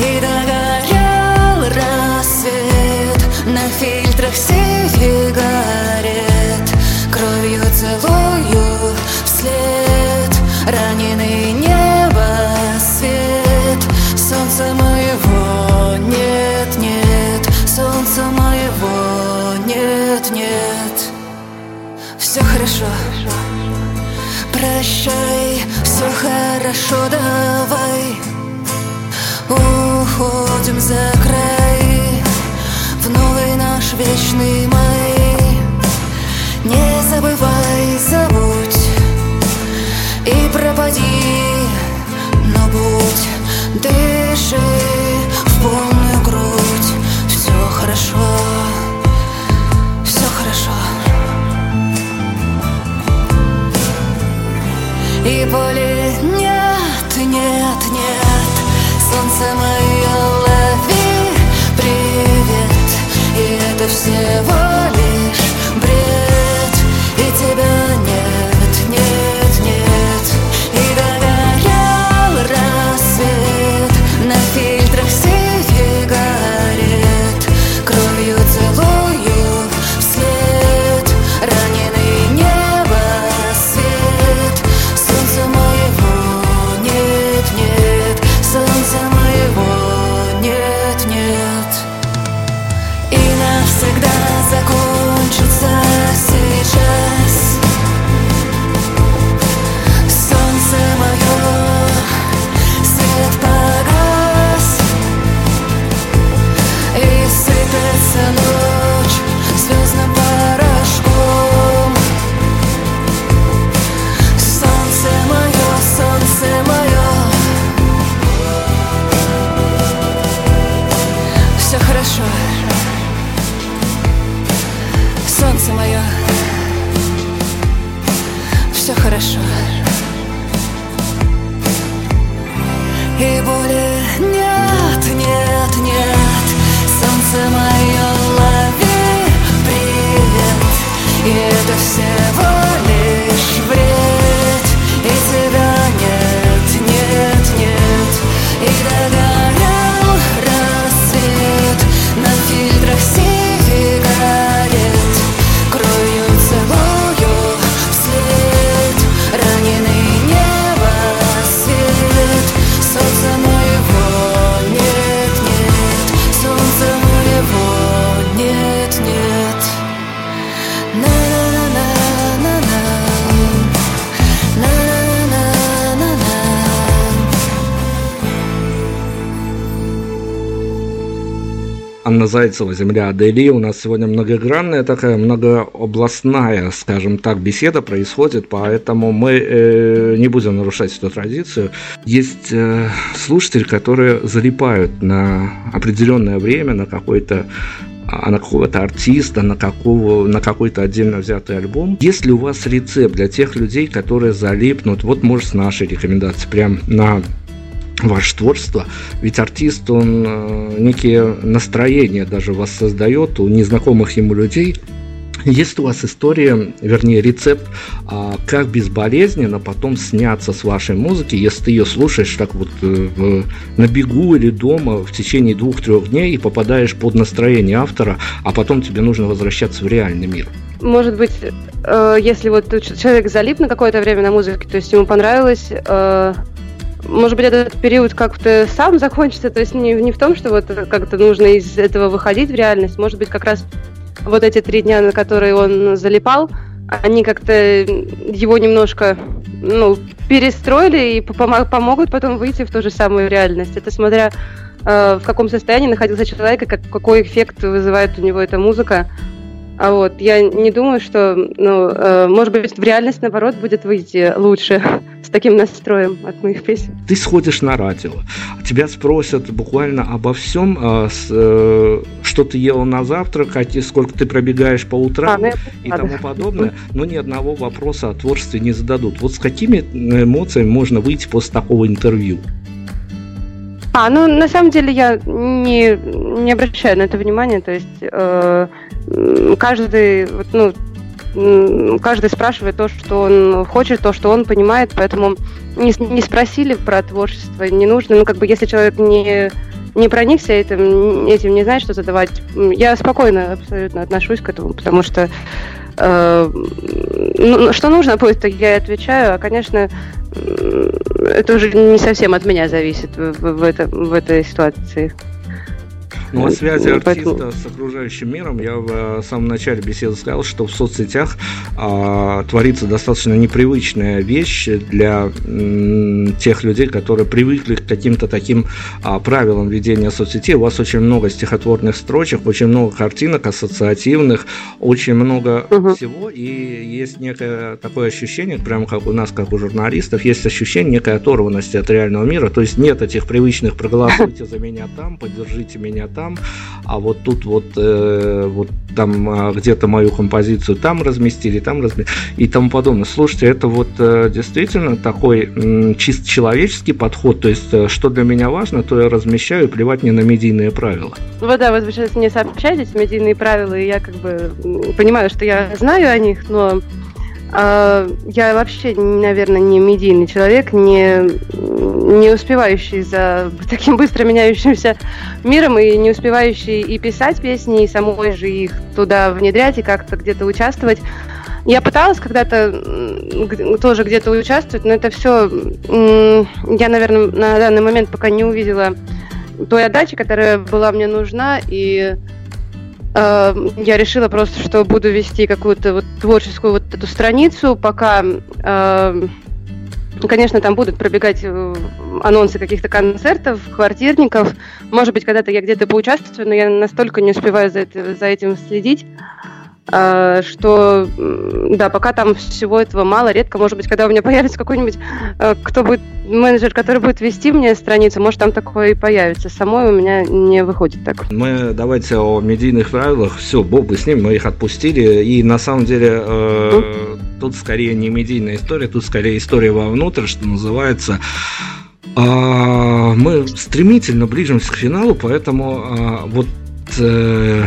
И догорел рассвет На фильтрах сигарет Кровью целую вслед. Раненый небо свет Солнца моего нет, нет Солнца моего нет, нет. Все хорошо. Прощай, все хорошо, давай Уходим за край В новый наш вечный май. Не забывай, забудь И пропади Но будь Дыши в полную грудь. Все хорошо, все хорошо. И боли нет, нет, нет. Солнце мое, всего Зайцева, «Земля Адели». У нас сегодня многогранная такая, многообластная, скажем так, беседа происходит, поэтому мы э, не будем нарушать эту традицию. Есть э, слушатели, которые залипают на определенное время, на какой-то а на какого-то артиста, на, какого, на какой-то отдельно взятый альбом. Есть ли у вас рецепт для тех людей, которые залипнут, вот может с нашей рекомендации, прям на ваше творчество. Ведь артист, он э, некие настроения даже воссоздает у незнакомых ему людей. Есть у вас история, вернее рецепт, а, как безболезненно потом сняться с вашей музыки, если ты ее слушаешь так вот э, на бегу или дома в течение двух-трех дней и попадаешь под настроение автора, а потом тебе нужно возвращаться в реальный мир? Может быть, э, если вот человек залип на какое-то время на музыке, то есть ему понравилось, может быть, этот период как-то сам закончится, то есть не, не в том, что вот как-то нужно из этого выходить в реальность, может быть, как раз вот эти три дня, на которые он залипал, они как-то его немножко ну, перестроили и помогут потом выйти в ту же самую реальность. Это смотря э, в каком состоянии находился человек и как, какой эффект вызывает у него эта музыка. А вот я не думаю, что, ну, э, может быть, в реальность, наоборот, будет выйти лучше с таким настроем от моих песен. Ты сходишь на радио, тебя спросят буквально обо всем, э, с, э, что ты ела на завтрак, сколько ты пробегаешь по утрам а, ну, и тому подобное, но ни одного вопроса о творчестве не зададут. Вот с какими эмоциями можно выйти после такого интервью? А, ну на самом деле я не, не обращаю на это внимания, то есть э, каждый, ну, каждый спрашивает то, что он хочет, то, что он понимает, поэтому не, не спросили про творчество, не нужно, ну как бы если человек не не проникся этим, этим не знает, что задавать. Я спокойно абсолютно отношусь к этому, потому что что нужно будет, я отвечаю, а, конечно, это уже не совсем от меня зависит в, в, это, в этой ситуации. Ну, о связи артиста с окружающим миром я в э, самом начале беседы сказал, что в соцсетях а, творится достаточно непривычная вещь для м, тех людей, которые привыкли к каким-то таким а, правилам ведения соцсетей. У вас очень много стихотворных строчек, очень много картинок ассоциативных, очень много угу. всего, и есть некое такое ощущение, прямо как у нас, как у журналистов, есть ощущение некой оторванности от реального мира, то есть нет этих привычных «проголосуйте за меня там», «поддержите меня там», там, а вот тут вот, э, вот там а, где-то мою композицию там разместили, там разместили и тому подобное. Слушайте, это вот э, действительно такой э, чисто человеческий подход, то есть э, что для меня важно, то я размещаю, плевать не на медийные правила. Ну да, вы сейчас мне сообщаете медийные правила, и я как бы понимаю, что я знаю о них, но я вообще, наверное, не медийный человек, не, не успевающий за таким быстро меняющимся миром и не успевающий и писать песни, и самой же их туда внедрять и как-то где-то участвовать. Я пыталась когда-то тоже где-то участвовать, но это все я, наверное, на данный момент пока не увидела той отдачи, которая была мне нужна, и Э, я решила просто, что буду вести какую-то вот творческую вот эту страницу, пока, э, конечно, там будут пробегать э, анонсы каких-то концертов, квартирников. Может быть, когда-то я где-то поучаствую, но я настолько не успеваю за, это, за этим следить. А, что, да, пока там всего этого мало, редко, может быть, когда у меня появится какой-нибудь, э, кто будет, менеджер, который будет вести мне страницу, может, там такое и появится. Самой у меня не выходит так. Мы давайте о медийных правилах. Все, бог бы с ним, мы их отпустили. И на самом деле э, тут скорее не медийная история, тут скорее история вовнутрь, что называется. А, мы стремительно ближимся к финалу, поэтому а, вот э,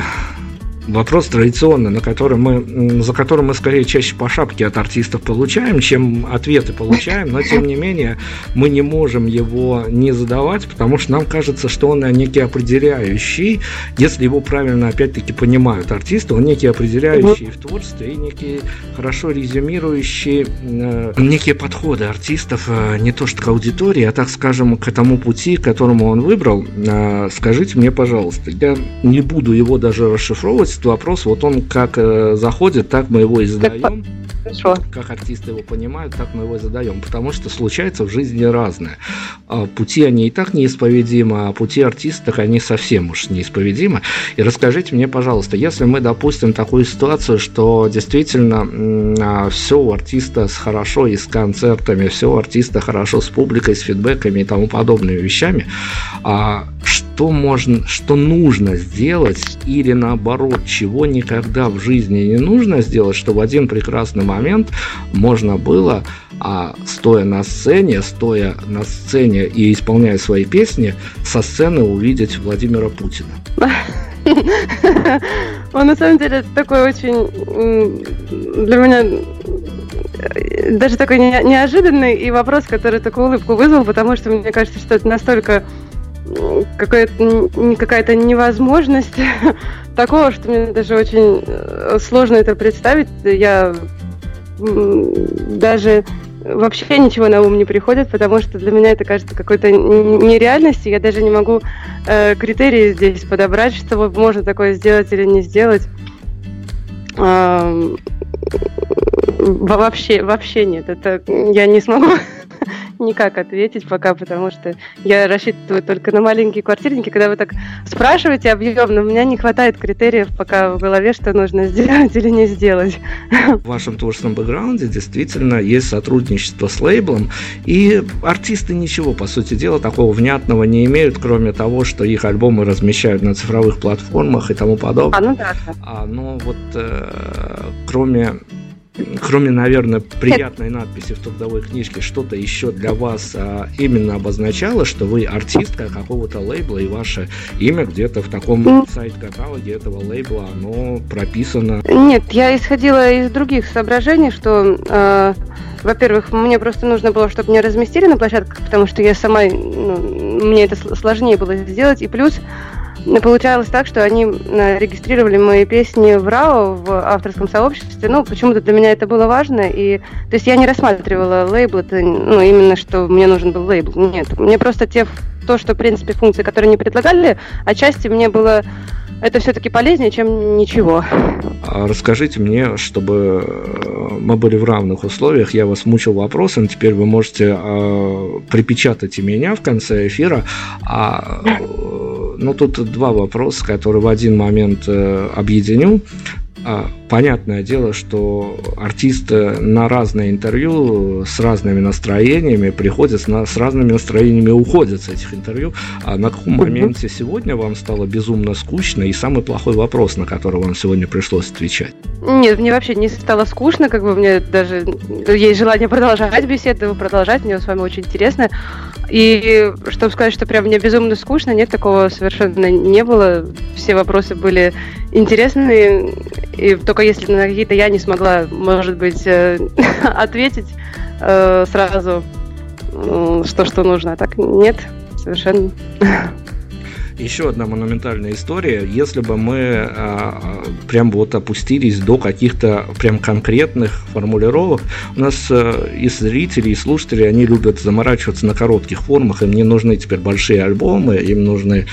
вопрос традиционный, на который мы, за который мы скорее чаще по шапке от артистов получаем, чем ответы получаем, но тем не менее мы не можем его не задавать, потому что нам кажется, что он некий определяющий, если его правильно опять-таки понимают артисты, он некий определяющий в творчестве и некий хорошо резюмирующий э, некие подходы артистов э, не то что к аудитории, а так скажем к этому пути, которому он выбрал. Э, скажите мне, пожалуйста, я не буду его даже расшифровывать, этот вопрос, вот он как э, заходит, так мы его и задаем. Хорошо. Как артисты его понимают, так мы его задаем. Потому что случается в жизни разное. А пути они и так неисповедимы, а пути артистов они совсем уж неисповедимы. И расскажите мне, пожалуйста, если мы допустим такую ситуацию, что действительно а, все у артиста хорошо и с концертами, все у артиста хорошо с публикой, с фидбэками и тому подобными вещами, а что можно, что нужно сделать или наоборот, чего никогда в жизни не нужно сделать, чтобы в один прекрасный момент можно было, а, стоя на сцене, стоя на сцене и исполняя свои песни, со сцены увидеть Владимира Путина. Он на самом деле такой очень для меня даже такой неожиданный и вопрос, который такую улыбку вызвал, потому что мне кажется, что это настолько какая-то какая-то невозможность такого, что мне даже очень э, сложно это представить. Я даже вообще ничего на ум не приходит, потому что для меня это кажется какой-то нереальностью. Я даже не могу э, критерии здесь подобрать, что можно такое сделать или не сделать. Э, вообще, вообще нет. Это я не смогу никак ответить пока, потому что я рассчитываю только на маленькие квартирники. Когда вы так спрашиваете объемно, у меня не хватает критериев пока в голове, что нужно сделать или не сделать. В вашем творческом бэкграунде действительно есть сотрудничество с лейблом, и артисты ничего, по сути дела, такого внятного не имеют, кроме того, что их альбомы размещают на цифровых платформах и тому подобное. А, ну да. А, но вот э, кроме кроме, наверное, приятной надписи в трудовой книжке, что-то еще для вас а, именно обозначало, что вы артистка какого-то лейбла, и ваше имя где-то в таком сайт-каталоге этого лейбла, оно прописано? Нет, я исходила из других соображений, что... Э, во-первых, мне просто нужно было, чтобы меня разместили на площадках, потому что я сама, ну, мне это сложнее было сделать. И плюс Получалось так, что они э, регистрировали мои песни в РАО, в авторском сообществе. Ну, почему-то для меня это было важно. И, то есть я не рассматривала лейбл, это, ну, именно, что мне нужен был лейбл. Нет, мне просто те, то, что, в принципе, функции, которые они предлагали, отчасти мне было это все-таки полезнее, чем ничего. А расскажите мне, чтобы э, мы были в равных условиях, я вас мучил вопросом, теперь вы можете э, припечатать и меня в конце эфира. А ну, тут два вопроса, которые в один момент э, объединю. А, понятное дело, что артисты на разные интервью с разными настроениями приходят с, разными настроениями уходят с этих интервью. А на каком моменте сегодня вам стало безумно скучно и самый плохой вопрос, на который вам сегодня пришлось отвечать? Нет, мне вообще не стало скучно, как бы мне даже есть желание продолжать беседу, продолжать, мне с вами очень интересно. И чтобы сказать, что прям мне безумно скучно, нет, такого совершенно не было. Все вопросы были интересные, и только если на какие-то я не смогла, может быть, э, ответить э, сразу, что что нужно. А так нет, совершенно. еще одна монументальная история. Если бы мы а, прям вот опустились до каких-то прям конкретных формулировок, у нас а, и зрители, и слушатели, они любят заморачиваться на коротких формах, им не нужны теперь большие альбомы, им нужны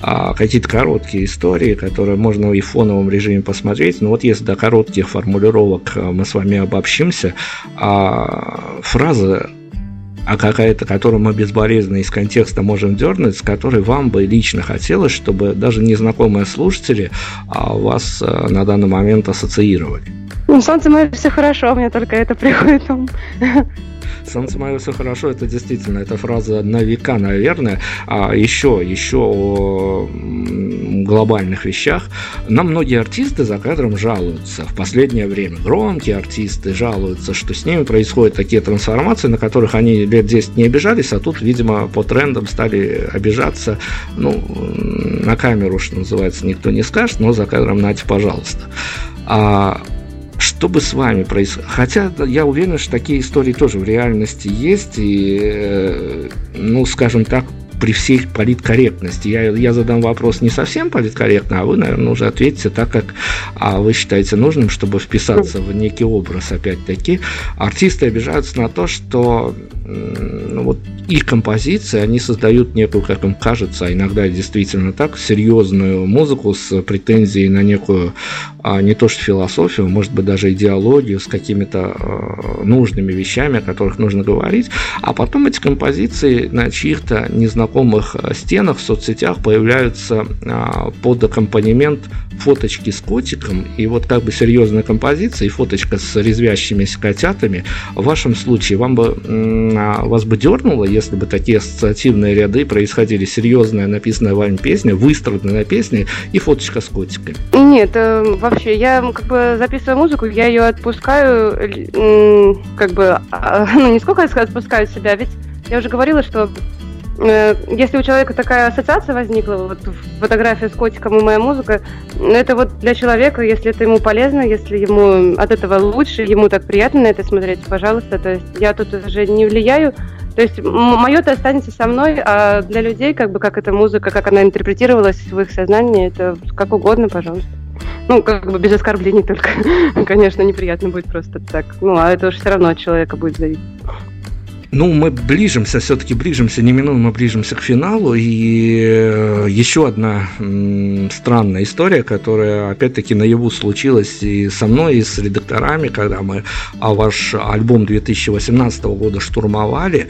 а, какие-то короткие истории, которые можно и в фоновом режиме посмотреть. Но вот если до коротких формулировок а, мы с вами обобщимся, а, фраза а какая-то, которую мы безболезненно из контекста можем дернуть, с которой вам бы лично хотелось, чтобы даже незнакомые слушатели а, вас а, на данный момент ассоциировали? Ну, солнце мое все хорошо, мне только это приходит. Солнце мое все хорошо, это действительно, эта фраза на века, наверное. А еще, еще о глобальных вещах. Нам многие артисты за кадром жалуются в последнее время. Громкие артисты жалуются, что с ними происходят такие трансформации, на которых они лет 10 не обижались, а тут, видимо, по трендам стали обижаться. Ну, на камеру, что называется, никто не скажет, но за кадром нате, пожалуйста. А что бы с вами происходило? Хотя я уверен, что такие истории тоже в реальности есть, и, э, ну, скажем так, при всей политкорректности. Я, я задам вопрос не совсем политкорректно, а вы, наверное, уже ответите так, как а, вы считаете нужным, чтобы вписаться в некий образ, опять-таки. Артисты обижаются на то, что ну, вот их композиции, они создают некую, как им кажется, а иногда действительно так, серьезную музыку с претензией на некую, а, не то что философию, может быть, даже идеологию, с какими-то а, нужными вещами, о которых нужно говорить, а потом эти композиции на чьих-то незнакомых стенах в соцсетях появляются а, под аккомпанемент фоточки с котиком, и вот как бы серьезная композиция и фоточка с резвящимися котятами, в вашем случае вам бы, вас бы дернуло, если бы такие ассоциативные ряды происходили, серьезная написанная вами песня, выстраданная песня и фоточка с котиками? Нет, э, вообще, я как бы записываю музыку, я ее отпускаю, как бы, а, ну, не сколько я отпускаю себя, ведь я уже говорила, что Э, если у человека такая ассоциация возникла, вот фотография с котиком и моя музыка, это вот для человека, если это ему полезно, если ему от этого лучше, ему так приятно на это смотреть, пожалуйста. То есть я тут уже не влияю. То есть мое-то останется со мной, а для людей, как бы, как эта музыка, как она интерпретировалась в их сознании, это как угодно, пожалуйста. Ну, как бы без оскорблений только. Конечно, неприятно будет просто так. Ну, а это уж все равно от человека будет зависеть. Ну, мы ближимся, все-таки ближимся, неминуемо ближимся к финалу. И э, еще одна странная история, которая, опять-таки, наяву случилась и со мной, и с редакторами, когда мы а, ваш альбом 2018 года штурмовали.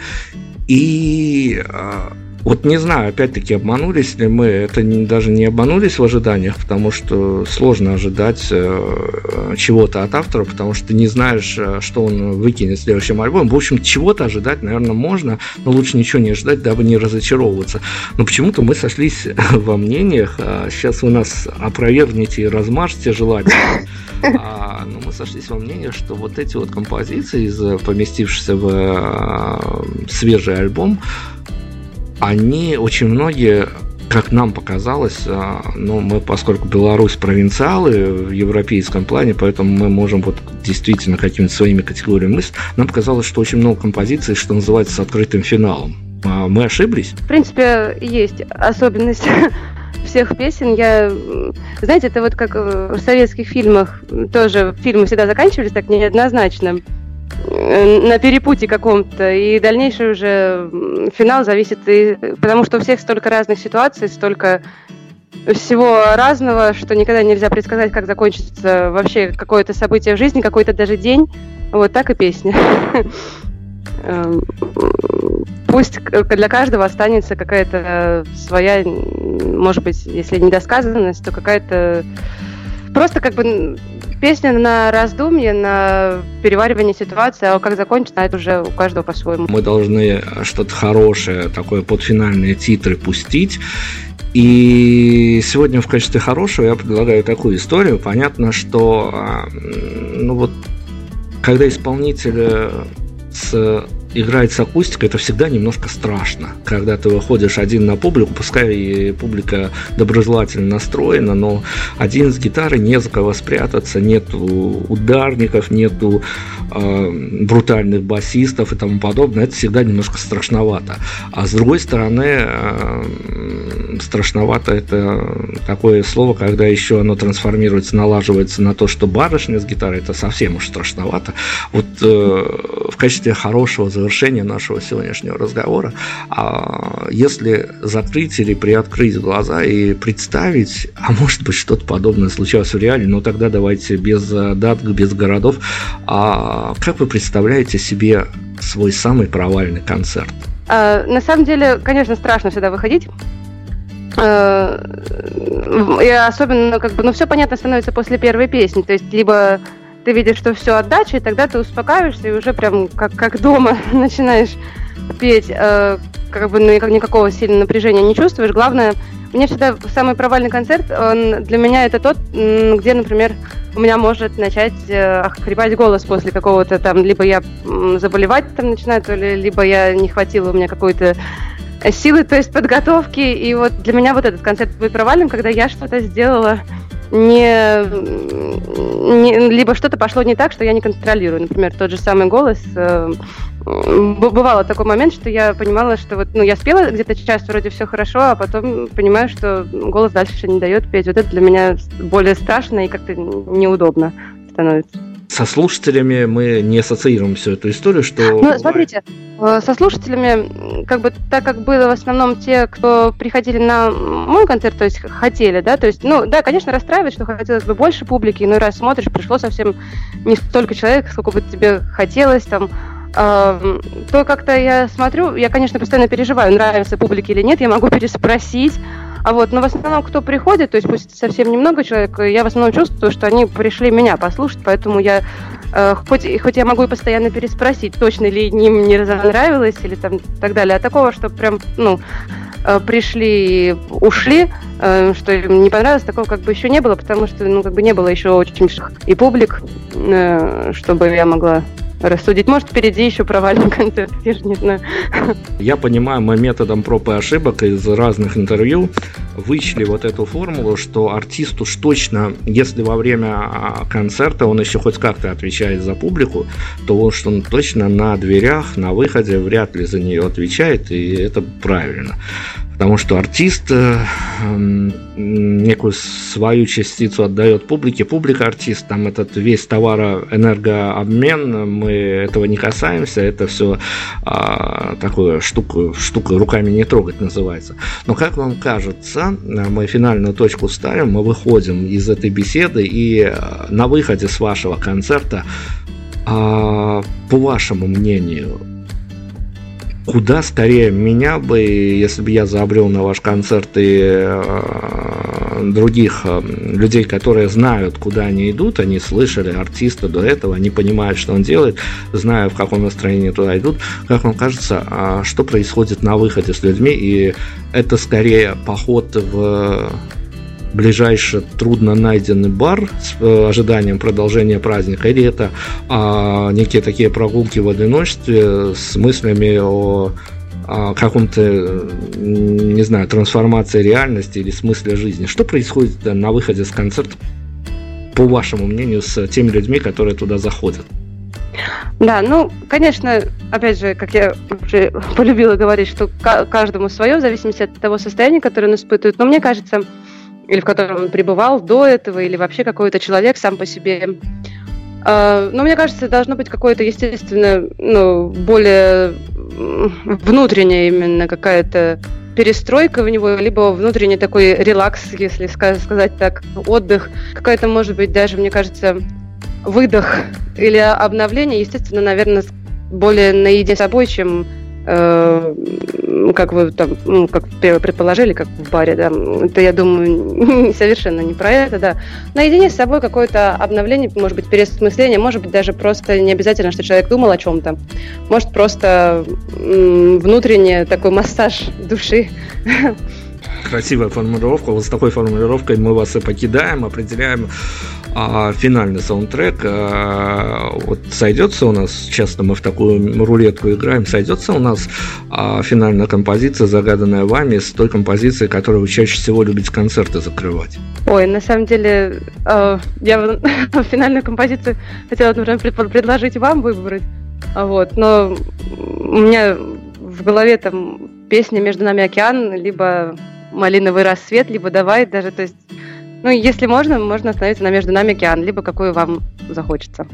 И а, вот не знаю, опять-таки, обманулись ли мы, это не, даже не обманулись в ожиданиях, потому что сложно ожидать э, чего-то от автора, потому что ты не знаешь, э, что он выкинет в следующем альбоме. В общем, чего-то ожидать, наверное, можно, но лучше ничего не ожидать, дабы не разочаровываться. Но почему-то мы сошлись во мнениях, а сейчас вы нас опровергнете и размажьте желательно, а, но мы сошлись во мнении, что вот эти вот композиции, из поместившиеся в э, свежий альбом, они очень многие как нам показалось, ну, мы, поскольку Беларусь провинциалы в европейском плане, поэтому мы можем вот действительно какими-то своими категориями мысль, нам показалось, что очень много композиций, что называется, с открытым финалом. А мы ошиблись? В принципе, есть особенность всех песен. Я, знаете, это вот как в советских фильмах тоже фильмы всегда заканчивались так неоднозначно. Э, на перепутье каком-то, и дальнейший уже финал зависит, и, потому что у всех столько разных ситуаций, столько всего разного, что никогда нельзя предсказать, как закончится вообще какое-то событие в жизни, какой-то даже день. Вот так и песня. Эм, пусть для каждого останется какая-то своя, может быть, если недосказанность, то какая-то просто как бы песня на раздумье, на переваривание ситуации, а как закончится, это уже у каждого по-своему. Мы должны что-то хорошее, такое под финальные титры пустить. И сегодня в качестве хорошего я предлагаю такую историю. Понятно, что а, ну вот, когда исполнитель с играть с акустикой, это всегда немножко страшно. Когда ты выходишь один на публику, пускай и публика доброжелательно настроена, но один с гитарой не за кого спрятаться, нету ударников, нету э, брутальных басистов и тому подобное. Это всегда немножко страшновато. А с другой стороны, э, страшновато это такое слово, когда еще оно трансформируется, налаживается на то, что барышня с гитарой, это совсем уж страшновато. Вот э, в качестве хорошего завершения нашего сегодняшнего разговора, а если закрыть или приоткрыть глаза и представить, а может быть что-то подобное случалось в реале, но тогда давайте без дат, без городов, а как вы представляете себе свой самый провальный концерт? А, на самом деле, конечно, страшно сюда выходить. А, и особенно, как бы, ну, все понятно становится после первой песни. То есть, либо ты видишь, что все отдача, и тогда ты успокаиваешься и уже прям как, как дома начинаешь петь, э, как бы никакого сильного напряжения не чувствуешь. Главное, мне всегда самый провальный концерт, он для меня это тот, где, например, у меня может начать э, хрипать голос после какого-то там, либо я заболевать там начинаю, то ли, либо я не хватило у меня какой-то силы, то есть подготовки. И вот для меня вот этот концерт будет провальным, когда я что-то сделала не, не либо что-то пошло не так, что я не контролирую. Например, тот же самый голос. Э, бывало такой момент, что я понимала, что вот, ну, я спела где-то час, вроде все хорошо, а потом понимаю, что голос дальше не дает петь. Вот это для меня более страшно и как-то неудобно становится со слушателями мы не ассоциируем всю эту историю, что... Ну, смотрите, э, со слушателями, как бы, так как было в основном те, кто приходили на мой концерт, то есть хотели, да, то есть, ну, да, конечно, расстраивает, что хотелось бы больше публики, но раз смотришь, пришло совсем не столько человек, сколько бы тебе хотелось, там, то как-то я смотрю, я, конечно, постоянно переживаю, нравится публике или нет, я могу переспросить, а вот, но в основном, кто приходит, то есть пусть совсем немного человек, я в основном чувствую, что они пришли меня послушать, поэтому я, э, хоть, хоть я могу и постоянно переспросить, точно ли им не разонравилось или там так далее, а такого, что прям, ну, э, пришли и ушли, э, что им не понравилось, такого как бы еще не было, потому что, ну, как бы не было еще очень и публик, э, чтобы я могла рассудить. Может, впереди еще провальный концерт, я же не знаю. Я понимаю, мы методом проб и ошибок из разных интервью вычли вот эту формулу, что артист уж точно, если во время а, концерта он еще хоть как-то отвечает за публику, то уж он точно на дверях, на выходе вряд ли за нее отвечает, и это правильно. Потому что артист э, некую свою частицу отдает публике, публика артист, там этот весь товароэнергообмен, мы этого не касаемся, это все а, такое штука, штука руками не трогать называется. Но как вам кажется, мы финальную точку ставим, мы выходим из этой беседы и э, на выходе с вашего концерта, а, по вашему мнению, куда скорее меня бы, если бы я заобрел на ваш концерт и э, других э, людей, которые знают, куда они идут, они слышали артиста до этого, они понимают, что он делает, знают, в каком настроении туда идут. Как вам кажется, а что происходит на выходе с людьми? И это скорее поход в ближайший трудно найденный бар с э, ожиданием продолжения праздника, или это а, некие такие прогулки в одиночестве с мыслями о о каком-то, не знаю, трансформации реальности или смысле жизни. Что происходит на выходе с концерта, по вашему мнению, с теми людьми, которые туда заходят? Да, ну, конечно, опять же, как я уже полюбила говорить, что каждому свое, в зависимости от того состояния, которое он испытывает. Но мне кажется, или в котором он пребывал до этого, или вообще какой-то человек сам по себе. А, но мне кажется, должно быть какое-то, естественно, ну, более внутренняя именно какая-то перестройка в него, либо внутренний такой релакс, если сказать так, отдых, какая-то, может быть, даже, мне кажется, выдох или обновление, естественно, наверное, более наедине с собой, чем как вы там, ну, как предположили, как в баре, да, это, я думаю, совершенно не про это, да. Наедине с собой какое-то обновление, может быть, переосмысление, может быть, даже просто не обязательно, что человек думал о чем-то. Может, просто внутренний такой массаж души. Красивая формулировка. Вот с такой формулировкой мы вас и покидаем, определяем а финальный саундтрек а, вот сойдется у нас, часто мы в такую рулетку играем, сойдется у нас а, финальная композиция, загаданная вами, с той композицией, которую вы чаще всего любите концерты закрывать? Ой, на самом деле, э, я финальную композицию хотела, например, предложить вам выбрать, вот, но у меня в голове там песня «Между нами океан», либо «Малиновый рассвет», либо «Давай», даже, то есть ну, если можно, можно остановиться на «Между нами океан», либо какой вам захочется.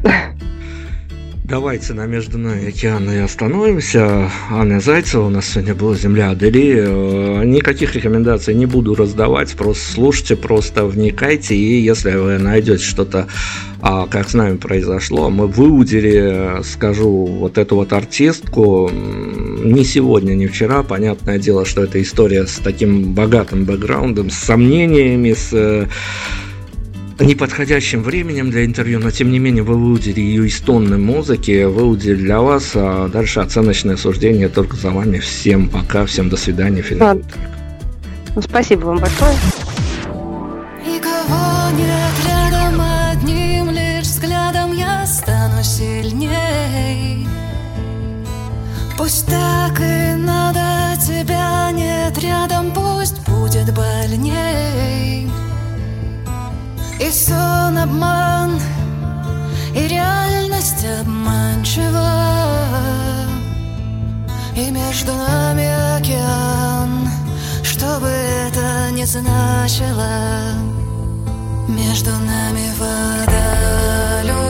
Давайте на «Между нами океан» и остановимся. Анна Зайцева у нас сегодня была «Земля Адели». Э, никаких рекомендаций не буду раздавать, просто слушайте, просто вникайте, и если вы найдете что-то а как с нами произошло, мы выудили, скажу, вот эту вот артистку не сегодня, не вчера. Понятное дело, что это история с таким богатым бэкграундом, с сомнениями, с неподходящим временем для интервью, но тем не менее вы выудили ее из тонны музыки, выудили для вас, а дальше оценочное суждение только за вами. Всем пока, всем до свидания, Филипп. Ну, спасибо вам большое. Так и надо, тебя нет рядом, пусть будет больней. И сон обман, и реальность обманчива И между нами океан, что бы это ни значило Между нами вода, любовь,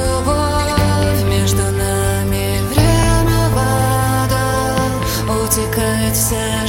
Утекает вся